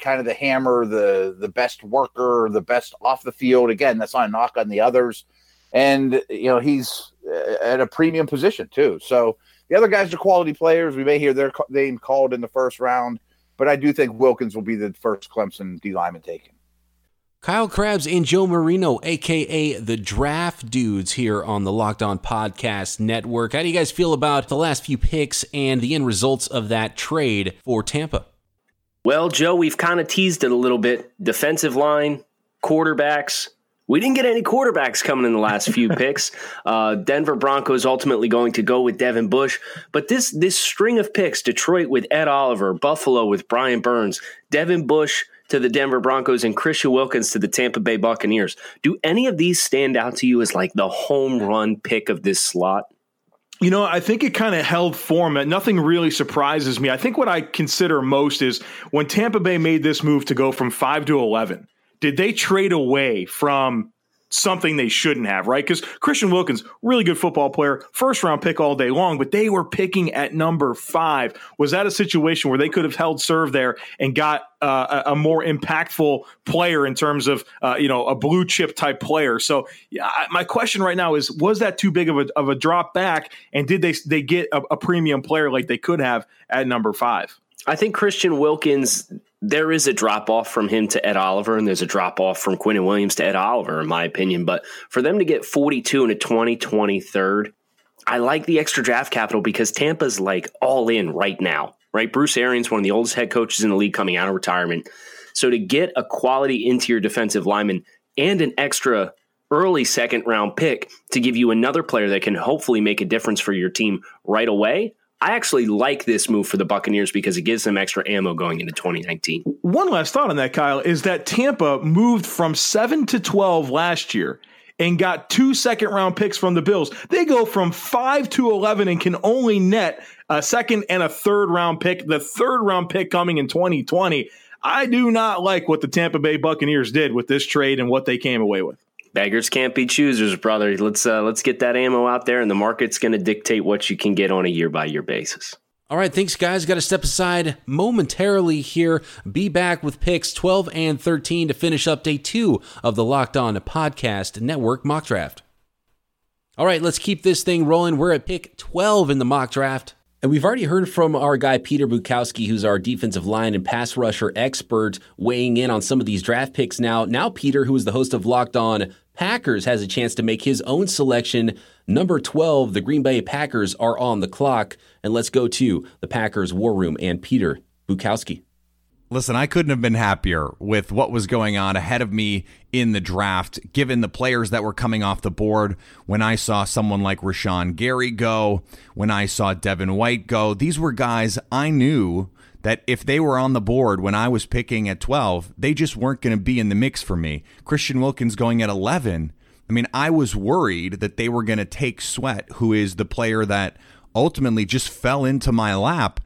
kind of the hammer, the the best worker, the best off the field. Again, that's not a knock on the others, and you know he's at a premium position too. So the other guys are quality players. We may hear their name called in the first round, but I do think Wilkins will be the first Clemson D lineman taken. Kyle Crabbs and Joe Marino, aka the Draft Dudes, here on the Locked On Podcast Network. How do you guys feel about the last few picks and the end results of that trade for Tampa? Well, Joe, we've kind of teased it a little bit. Defensive line, quarterbacks. We didn't get any quarterbacks coming in the last few picks. Uh, Denver Broncos ultimately going to go with Devin Bush, but this this string of picks: Detroit with Ed Oliver, Buffalo with Brian Burns, Devin Bush to the Denver Broncos and Christian Wilkins to the Tampa Bay Buccaneers. Do any of these stand out to you as like the home run pick of this slot? You know, I think it kind of held form. Nothing really surprises me. I think what I consider most is when Tampa Bay made this move to go from 5 to 11, did they trade away from something they shouldn't have, right? Because Christian Wilkins, really good football player, first round pick all day long, but they were picking at number five. Was that a situation where they could have held serve there and got uh, a, more impactful player in terms of uh, you know a blue chip type player? So yeah, my question right now is: Was that too big of a, of a drop back? And did they they get a, a premium player like they could have at number five? I think Christian Wilkins there is a drop off from him to Ed Oliver, and there's a drop off from Quinnen Williams to Ed Oliver, in my opinion. But for them to get 42 and a 20, 23rd, I like the extra draft capital because Tampa's like all in right now, right? Bruce Arians, one of the oldest head coaches in the league coming out of retirement. So to get a quality interior defensive lineman and an extra early second round pick to give you another player that can hopefully make a difference for your team right away, I actually like this move for the Buccaneers because it gives them extra ammo going into 2019. One last thought on that, Kyle, is that Tampa moved from 7 to 12 last year and got two second round picks from the Bills. They go from 5 to 11 and can only net a second and a third round pick, the third round pick coming in 2020. I do not like what the Tampa Bay Buccaneers did with this trade and what they came away with beggars can't be choosers, brother. Let's uh, let's get that ammo out there, and the market's going to dictate what you can get on a year by year basis. All right, thanks, guys. Got to step aside momentarily here. Be back with picks 12 and 13 to finish up day two of the Locked On Podcast Network mock draft. All right, let's keep this thing rolling. We're at pick 12 in the mock draft. And we've already heard from our guy, Peter Bukowski, who's our defensive line and pass rusher expert, weighing in on some of these draft picks now. Now, Peter, who is the host of Locked On Packers has a chance to make his own selection. Number 12, the Green Bay Packers are on the clock. And let's go to the Packers War Room and Peter Bukowski. Listen, I couldn't have been happier with what was going on ahead of me in the draft, given the players that were coming off the board. When I saw someone like Rashan Gary go, when I saw Devin White go, these were guys I knew that if they were on the board when I was picking at 12, they just weren't going to be in the mix for me. Christian Wilkins going at 11. I mean, I was worried that they were going to take Sweat, who is the player that ultimately just fell into my lap.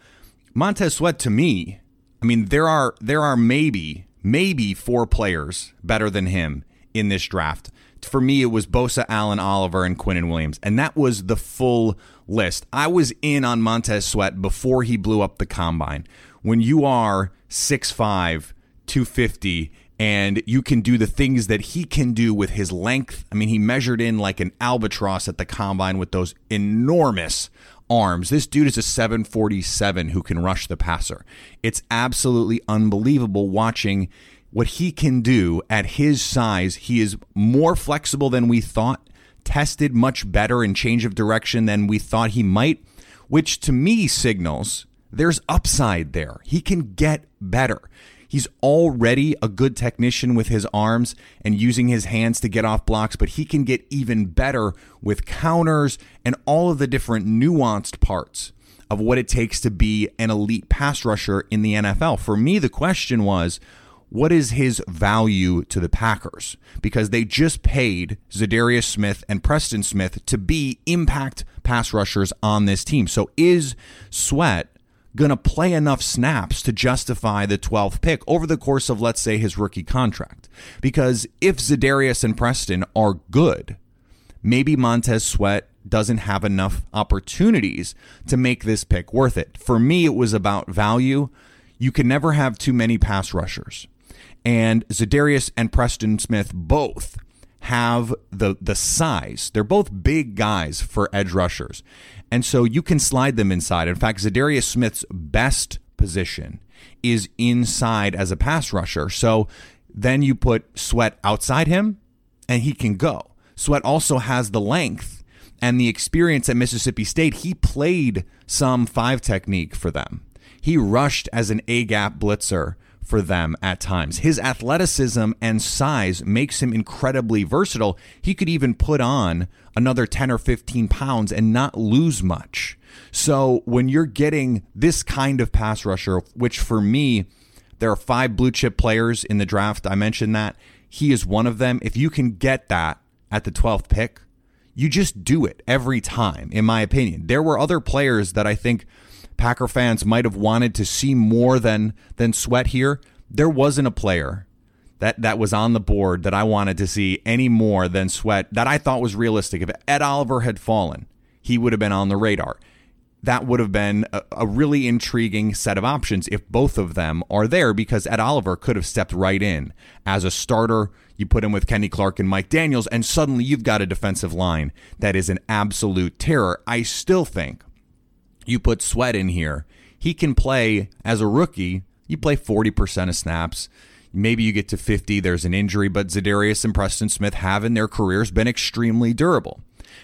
Montez Sweat to me, I mean, there are there are maybe maybe four players better than him in this draft. For me, it was Bosa, Allen, Oliver, and Quinnen Williams, and that was the full list. I was in on Montez Sweat before he blew up the combine when you are 6'5, 250, and you can do the things that he can do with his length. I mean, he measured in like an albatross at the combine with those enormous arms. This dude is a 747 who can rush the passer. It's absolutely unbelievable watching what he can do at his size. He is more flexible than we thought, tested much better in change of direction than we thought he might, which to me signals there's upside there. He can get better. He's already a good technician with his arms and using his hands to get off blocks, but he can get even better with counters and all of the different nuanced parts of what it takes to be an elite pass rusher in the NFL. For me, the question was, what is his value to the Packers? Because they just paid Za'Darius Smith and Preston Smith to be impact pass rushers on this team. So is Sweat going to play enough snaps to justify the 12th pick over the course of, let's say, his rookie contract. Because if Za'Darius and Preston are good, maybe Montez Sweat doesn't have enough opportunities to make this pick worth it. For me, it was about value. You can never have too many pass rushers. And Za'Darius and Preston Smith both have the the size. They're both big guys for edge rushers. And so you can slide them inside. In fact, Za'Darius Smith's best position is inside as a pass rusher. So then you put Sweat outside him and he can go. Sweat also has the length and the experience at Mississippi State. He played some five technique for them. He rushed as an A gap blitzer for them at times. His athleticism and size makes him incredibly versatile. He could even put on another 10 or 15 pounds and not lose much. So when you're getting this kind of pass rusher, which for me, there are five blue chip players in the draft. I mentioned that. He is one of them. If you can get that at the 12th pick, you just do it every time, in my opinion. There were other players that I think Packer fans might have wanted to see more than than Sweat here. There wasn't a player that that was on the board that I wanted to see any more than Sweat that I thought was realistic. If Ed Oliver had fallen, he would have been on the radar. That would have been a, a really intriguing set of options if both of them are there because Ed Oliver could have stepped right in as a starter. You put him with Kenny Clark and Mike Daniels, and suddenly you've got a defensive line that is an absolute terror. I still think you put Sweat in here, he can play as a rookie. You play 40% of snaps. Maybe you get to 50, there's an injury, but Za'Darius and Preston Smith have in their careers been extremely durable.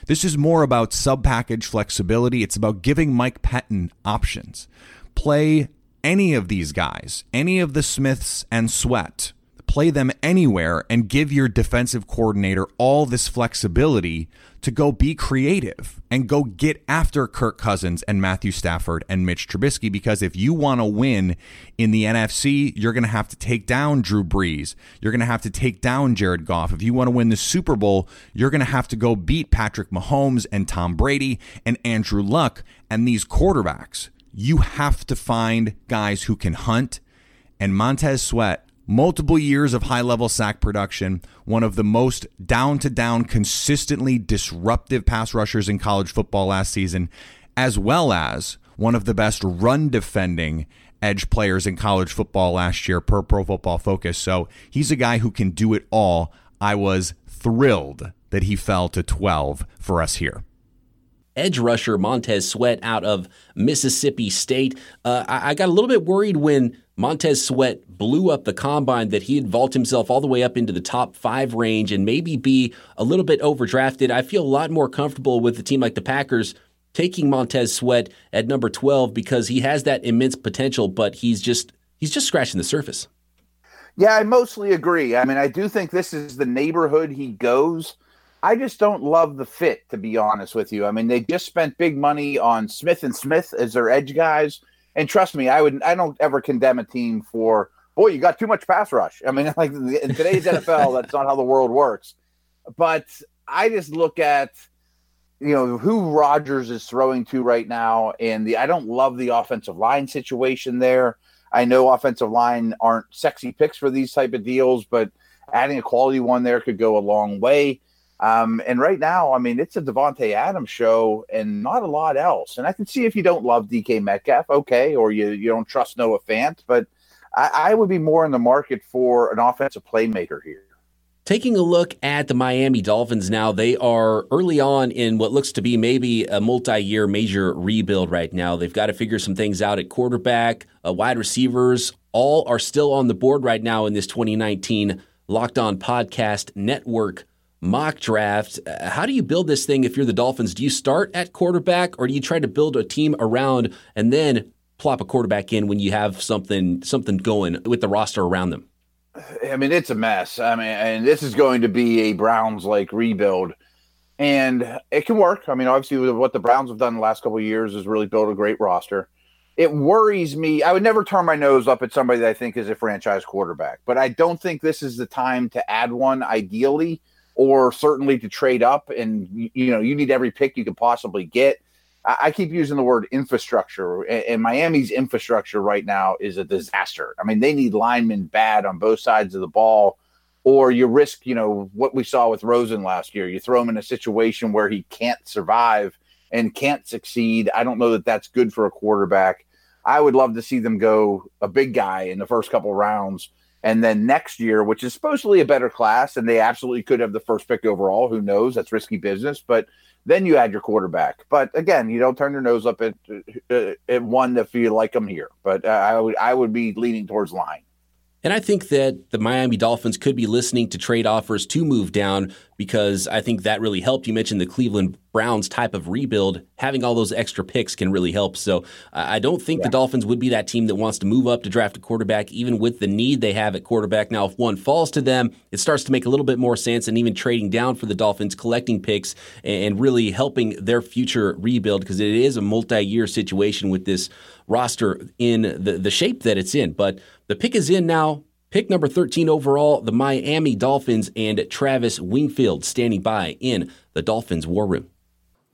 This is more about sub package flexibility. It's about giving Mike Pettine options. Play any of these guys, any of the Smiths and Sweat, play them anywhere and give your defensive coordinator all this flexibility to go be creative and go get after Kirk Cousins and Matthew Stafford and Mitch Trubisky because if you want to win in the NFC, you're going to have to take down Drew Brees. You're going to have to take down Jared Goff. If you want to win the Super Bowl, you're going to have to go beat Patrick Mahomes and Tom Brady and Andrew Luck and these quarterbacks. You have to find guys who can hunt and Montez Sweat multiple years of high level sack production, one of the most down to down, consistently disruptive pass rushers in college football last season, as well as one of the best run defending edge players in college football last year per Pro Football Focus. So he's a guy who can do it all. I was thrilled that he fell to 12 for us here edge rusher Montez Sweat out of Mississippi State. Uh, I, I, got a little bit worried when Montez Sweat blew up the combine that he'd vault himself all the way up into the top five range and maybe be a little bit overdrafted. I feel a lot more comfortable with a team like the Packers taking Montez Sweat at number 12 because he has that immense potential, but he's just he's just scratching the surface. Yeah, I mostly agree. I mean, I do think this is the neighborhood he goes. I just don't love the fit, to be honest with you. I mean, they just spent big money on Smith and Smith as their edge guys and trust me, I would I don't ever condemn a team for boy, you got too much pass rush. I mean, like in today's NFL, that's not how the world works. But I just look at you know who Rodgers is throwing to right now, and the I don't love the offensive line situation there. I know offensive line aren't sexy picks for these type of deals, but adding a quality one there could go a long way. Um, and right now, I mean, it's a Davante Adams show and not a lot else. And I can see if you don't love DK Metcalf, okay, or you, you don't trust Noah Fant, but I, I would be more in the market for an offensive playmaker here. Taking a look at the Miami Dolphins now, they are early on in what looks to be maybe a multi year major rebuild right now. They've got to figure some things out at quarterback, uh, wide receivers, all are still on the board right now in this 2019 Locked On Podcast Network mock draft. Uh, how do you build this thing if you're the Dolphins? Do you start at quarterback or do you try to build a team around and then plop a quarterback in when you have something something going with the roster around them? I mean, it's a mess. I mean, and this is going to be a Browns like rebuild. And it can work. I mean, obviously, what the Browns have done the last couple years is really build a great roster. It worries me. I would never turn my nose up at somebody that I think is a franchise quarterback, but I don't think this is the time to add one ideally or certainly to trade up. And you know, you need every pick you could possibly get. I, I keep using the word infrastructure, and, and Miami's infrastructure right now is a disaster. I mean, they need linemen bad on both sides of the ball or you risk, you know, what we saw with Rosen last year. You throw him in a situation where he can't survive and can't succeed. I don't know that that's good for a quarterback. I would love to see them go a big guy in the first couple rounds. And then next year, which is supposedly a better class, and they absolutely could have the first pick overall. Who knows? That's risky business. But then you add your quarterback. But again, you don't turn your nose up at, uh, at one if you like them here. But I would I would be leaning towards line. And I think that the Miami Dolphins could be listening to trade offers to move down because I think that really helped. You mentioned the Cleveland Browns type of rebuild. Having all those extra picks can really help. So I don't think yeah. the Dolphins would be that team that wants to move up to draft a quarterback, even with the need they have at quarterback. Now, if one falls to them, it starts to make a little bit more sense, and even trading down for the Dolphins, collecting picks, and really helping their future rebuild because it is a multi year situation with this roster in the, the shape that it's in. But the pick is in now. Pick number 13 overall, the Miami Dolphins, and Travis Wingfield standing by in the Dolphins War Room.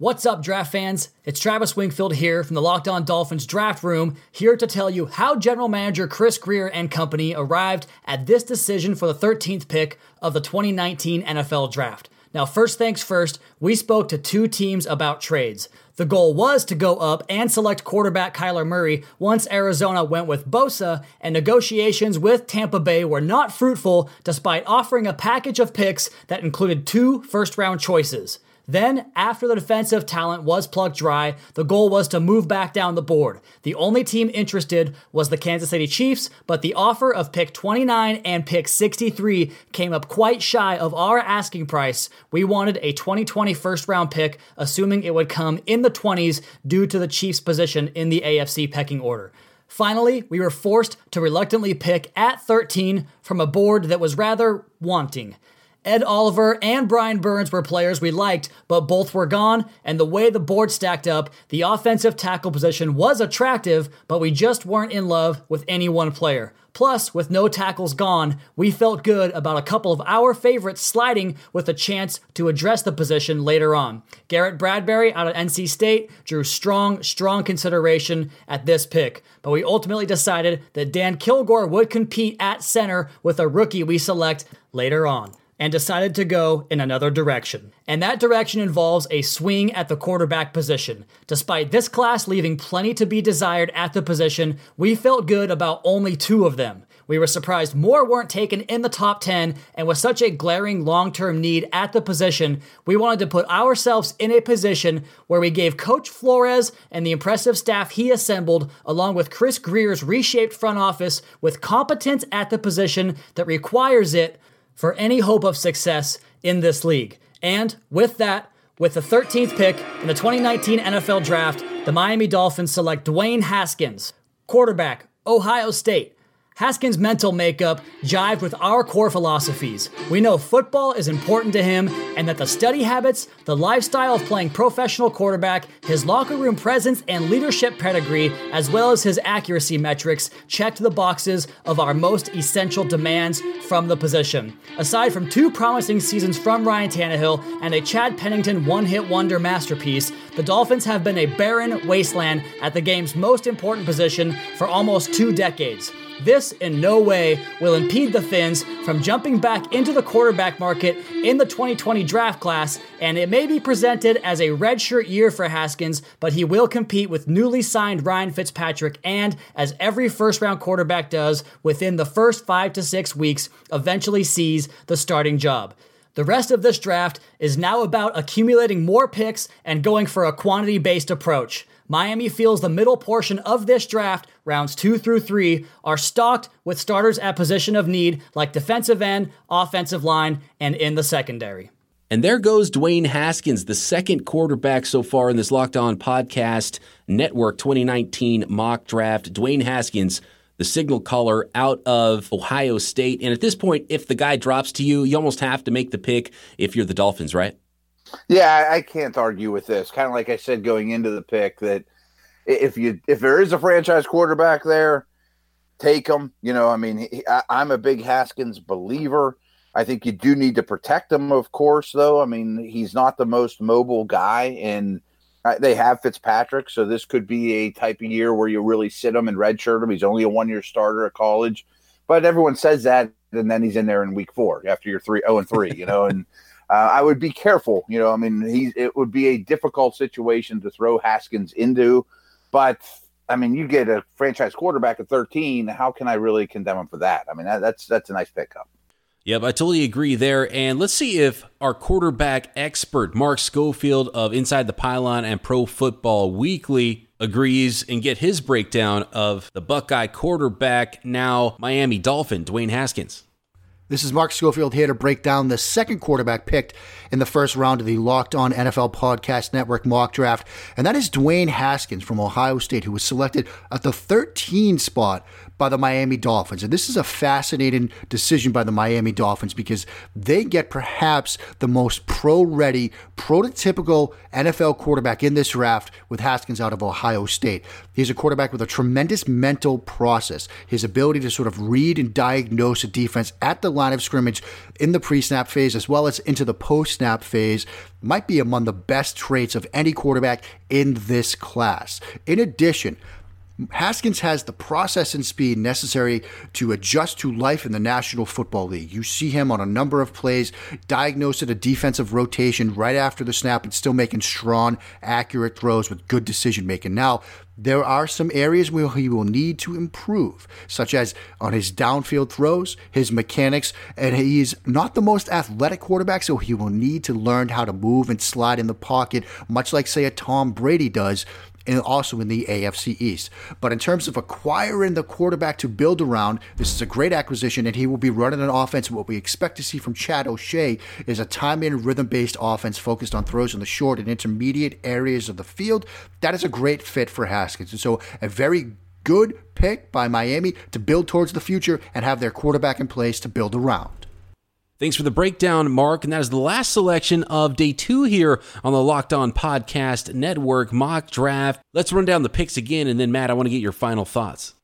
What's up, draft fans? It's Travis Wingfield here from the Locked On Dolphins Draft Room, here to tell you how General Manager Chris Grier and company arrived at this decision for the 13th pick of the 2019 NFL Draft. Now, first things first, we spoke to two teams about trades. The goal was to go up and select quarterback Kyler Murray once Arizona went with Bosa, and negotiations with Tampa Bay were not fruitful despite offering a package of picks that included two first round choices. Then, after the defensive talent was plugged dry, the goal was to move back down the board. The only team interested was the Kansas City Chiefs, but the offer of pick 29 and pick 63 came up quite shy of our asking price. We wanted a 2020 first round pick, assuming it would come in the 20s due to the Chiefs' position in the AFC pecking order. Finally, we were forced to reluctantly pick at 13 from a board that was rather wanting. Ed Oliver and Brian Burns were players we liked, but both were gone, and the way the board stacked up, the offensive tackle position was attractive, but we just weren't in love with any one player. Plus, with no tackles gone, we felt good about a couple of our favorites sliding with a chance to address the position later on. Garrett Bradbury out of NC State drew strong, strong consideration at this pick, but we ultimately decided that Dan Kilgore would compete at center with a rookie we select later on and decided to go in another direction. And that direction involves a swing at the quarterback position. Despite this class leaving plenty to be desired at the position, we felt good about only two of them. We were surprised more weren't taken in the top 10, and with such a glaring long term need at the position, we wanted to put ourselves in a position where we gave Coach Flores and the impressive staff he assembled, along with Chris Grier's reshaped front office, with competence at the position that requires it for any hope of success in this league. And with that, with the 13th pick in the 2019 NFL Draft, the Miami Dolphins select Dwayne Haskins, quarterback, Ohio State. Haskins' mental makeup jived with our core philosophies. We know football is important to him and that the study habits, the lifestyle of playing professional quarterback, his locker room presence and leadership pedigree, as well as his accuracy metrics, checked the boxes of our most essential demands from the position. Aside from two promising seasons from Ryan Tannehill and a Chad Pennington one hit wonder masterpiece, the Dolphins have been a barren wasteland at the game's most important position for almost two decades. This in no way will impede the Fins from jumping back into the quarterback market in the 2020 draft class, and it may be presented as a redshirt year for Haskins, but he will compete with newly signed Ryan Fitzpatrick and, as every first round quarterback does, within the first five to six weeks, eventually seize the starting job. The rest of this draft is now about accumulating more picks and going for a quantity based approach. Miami feels the middle portion of this draft, rounds two through three, are stocked with starters at position of need like defensive end, offensive line, and in the secondary. And there goes Dwayne Haskins, the second quarterback so far in this Locked On Podcast Network 2019 mock draft. Dwayne Haskins, the signal caller out of Ohio State. And at this point, if the guy drops to you, you almost have to make the pick if you're the Dolphins, right? Yeah, I can't argue with this. Kind of like I said going into the pick that if you if there is a franchise quarterback there, take him. You know, I mean, he, I, I'm a big Haskins believer. I think you do need to protect him, of course, though. I mean, he's not the most mobile guy, and they have Fitzpatrick, so this could be a type of year where you really sit him and redshirt him. He's only a one-year starter at college, but everyone says that, and then he's in there in week four after you're three zero and three, you know. And uh, I would be careful, you know. I mean, he it would be a difficult situation to throw Haskins into, but I mean, you get a franchise quarterback at 13. How can I really condemn him for that? I mean, that, that's that's a nice pickup. Yep, I totally agree there. And let's see if our quarterback expert, Mark Schofield of Inside the Pylon and Pro Football Weekly, agrees and get his breakdown of the Buckeye quarterback, now Miami Dolphin, Dwayne Haskins. This is Mark Schofield here to break down the second quarterback picked in the first round of the Locked On NFL Podcast Network mock draft, and that is Dwayne Haskins from Ohio State, who was selected at the 13 spot by the Miami Dolphins. And this is a fascinating decision by the Miami Dolphins because they get perhaps the most pro ready, prototypical NFL quarterback in this draft with Haskins out of Ohio State. He's a quarterback with a tremendous mental process. His ability to sort of read and diagnose a defense at the line of scrimmage in the pre snap phase as well as into the post snap phase might be among the best traits of any quarterback in this class. In addition, Haskins has the process and speed necessary to adjust to life in the National Football League. You see him on a number of plays, diagnosed at a defensive rotation right after the snap, and still making strong, accurate throws with good decision making. Now, there are some areas where he will need to improve, such as on his downfield throws, his mechanics, and he is not the most athletic quarterback, so he will need to learn how to move and slide in the pocket, much like, say, a Tom Brady does and also in the AFC East. But in terms of acquiring the quarterback to build around, this is a great acquisition, and he will be running an offense. What we expect to see from Chad O'Shea is a time and rhythm based offense focused on throws in the short and intermediate areas of the field. That is a great fit for Haskins. And so, a very good pick by Miami to build towards the future and have their quarterback in place to build around. Thanks for the breakdown, Mark. And that is the last selection of day two here on the Locked On Podcast Network mock draft. Let's run down the picks again, and then, Matt, I want to get your final thoughts.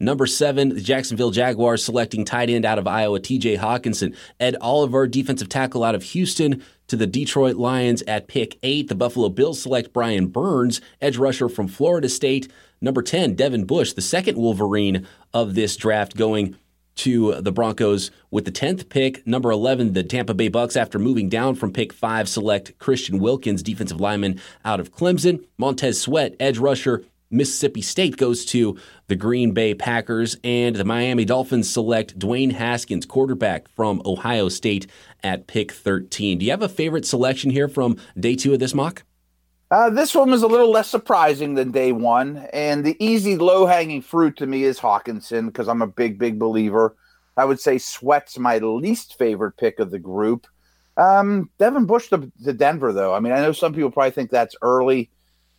Number seven, the Jacksonville Jaguars selecting tight end out of Iowa, TJ Hockenson. Ed Oliver, defensive tackle out of Houston, to the Detroit Lions at pick eight. The Buffalo Bills select Brian Burns, edge rusher from Florida State. Number 10, Devin Bush, the second Wolverine of this draft, going to the Broncos with the 10th pick. Number 11, the Tampa Bay Bucs, after moving down from pick 5, select Christian Wilkins, defensive lineman out of Clemson. Montez Sweat, edge rusher, Mississippi State goes to the Green Bay Packers, and the Miami Dolphins select Dwayne Haskins, quarterback from Ohio State, at pick 13. Do you have a favorite selection here from day two of this mock? Uh, this one was a little less surprising than day one, and the easy, low-hanging fruit to me is Hockenson because I'm a big, big believer. I would say Sweat's my least favorite pick of the group. Um, Devin Bush to, to Denver, though. I mean, I know some people probably think that's early.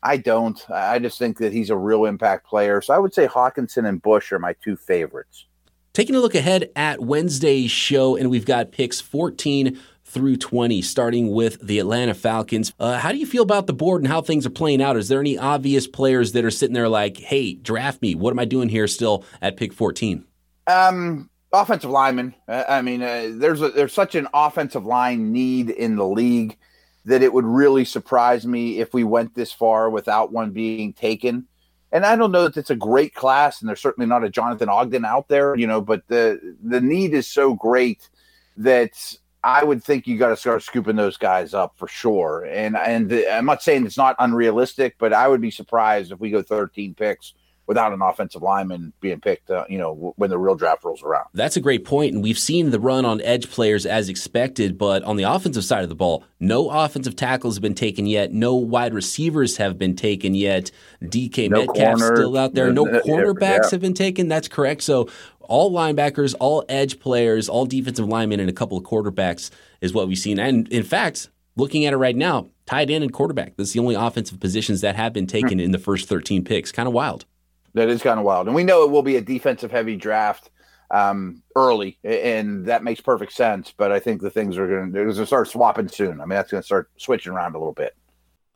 I don't. I just think that he's a real impact player. So I would say Hockenson and Bush are my two favorites. Taking a look ahead at Wednesday's show, and we've got picks 14 through 20, starting with the Atlanta Falcons. Uh, how do you feel about the board and how things are playing out? Is there any obvious players that are sitting there like, hey, draft me? What am I doing here still at pick 14? Um, offensive lineman. I mean, uh, there's a, there's such an offensive line need in the league that it would really surprise me if we went this far without one being taken. And I don't know that it's a great class, and there's certainly not a Jonathan Ogden out there, you know, but the the need is so great that I would think you got to start scooping those guys up for sure. And and the, I'm not saying it's not unrealistic, but I would be surprised if we go 13 picks without an offensive lineman being picked, uh, you know, when the real draft rolls around. That's a great point, and we've seen the run on edge players as expected. But on the offensive side of the ball, no offensive tackles have been taken yet. No wide receivers have been taken yet. DK no Metcalf still out there. No cornerbacks yeah. have been taken. That's correct. So all linebackers, all edge players, all defensive linemen, and a couple of quarterbacks is what we've seen. And in fact, looking at it right now, tight end and quarterback. That's the only offensive positions that have been taken hmm. in the first 13 picks. Kind of wild. That is kind of wild. And we know it will be a defensive heavy draft um, early, and that makes perfect sense. But I think the things are going to start swapping soon. I mean, that's going to start switching around a little bit.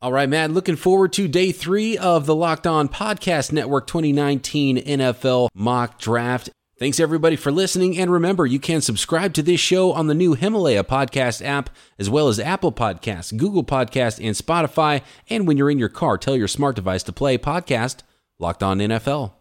All right, man. Looking forward to day three of the Locked On Podcast Network 2019 NFL mock draft. Thanks everybody for listening. And remember, you can subscribe to this show on the new Himalaya podcast app, as well as Apple Podcasts, Google Podcasts, and Spotify. And when you're in your car, tell your smart device to play podcast Locked On NFL.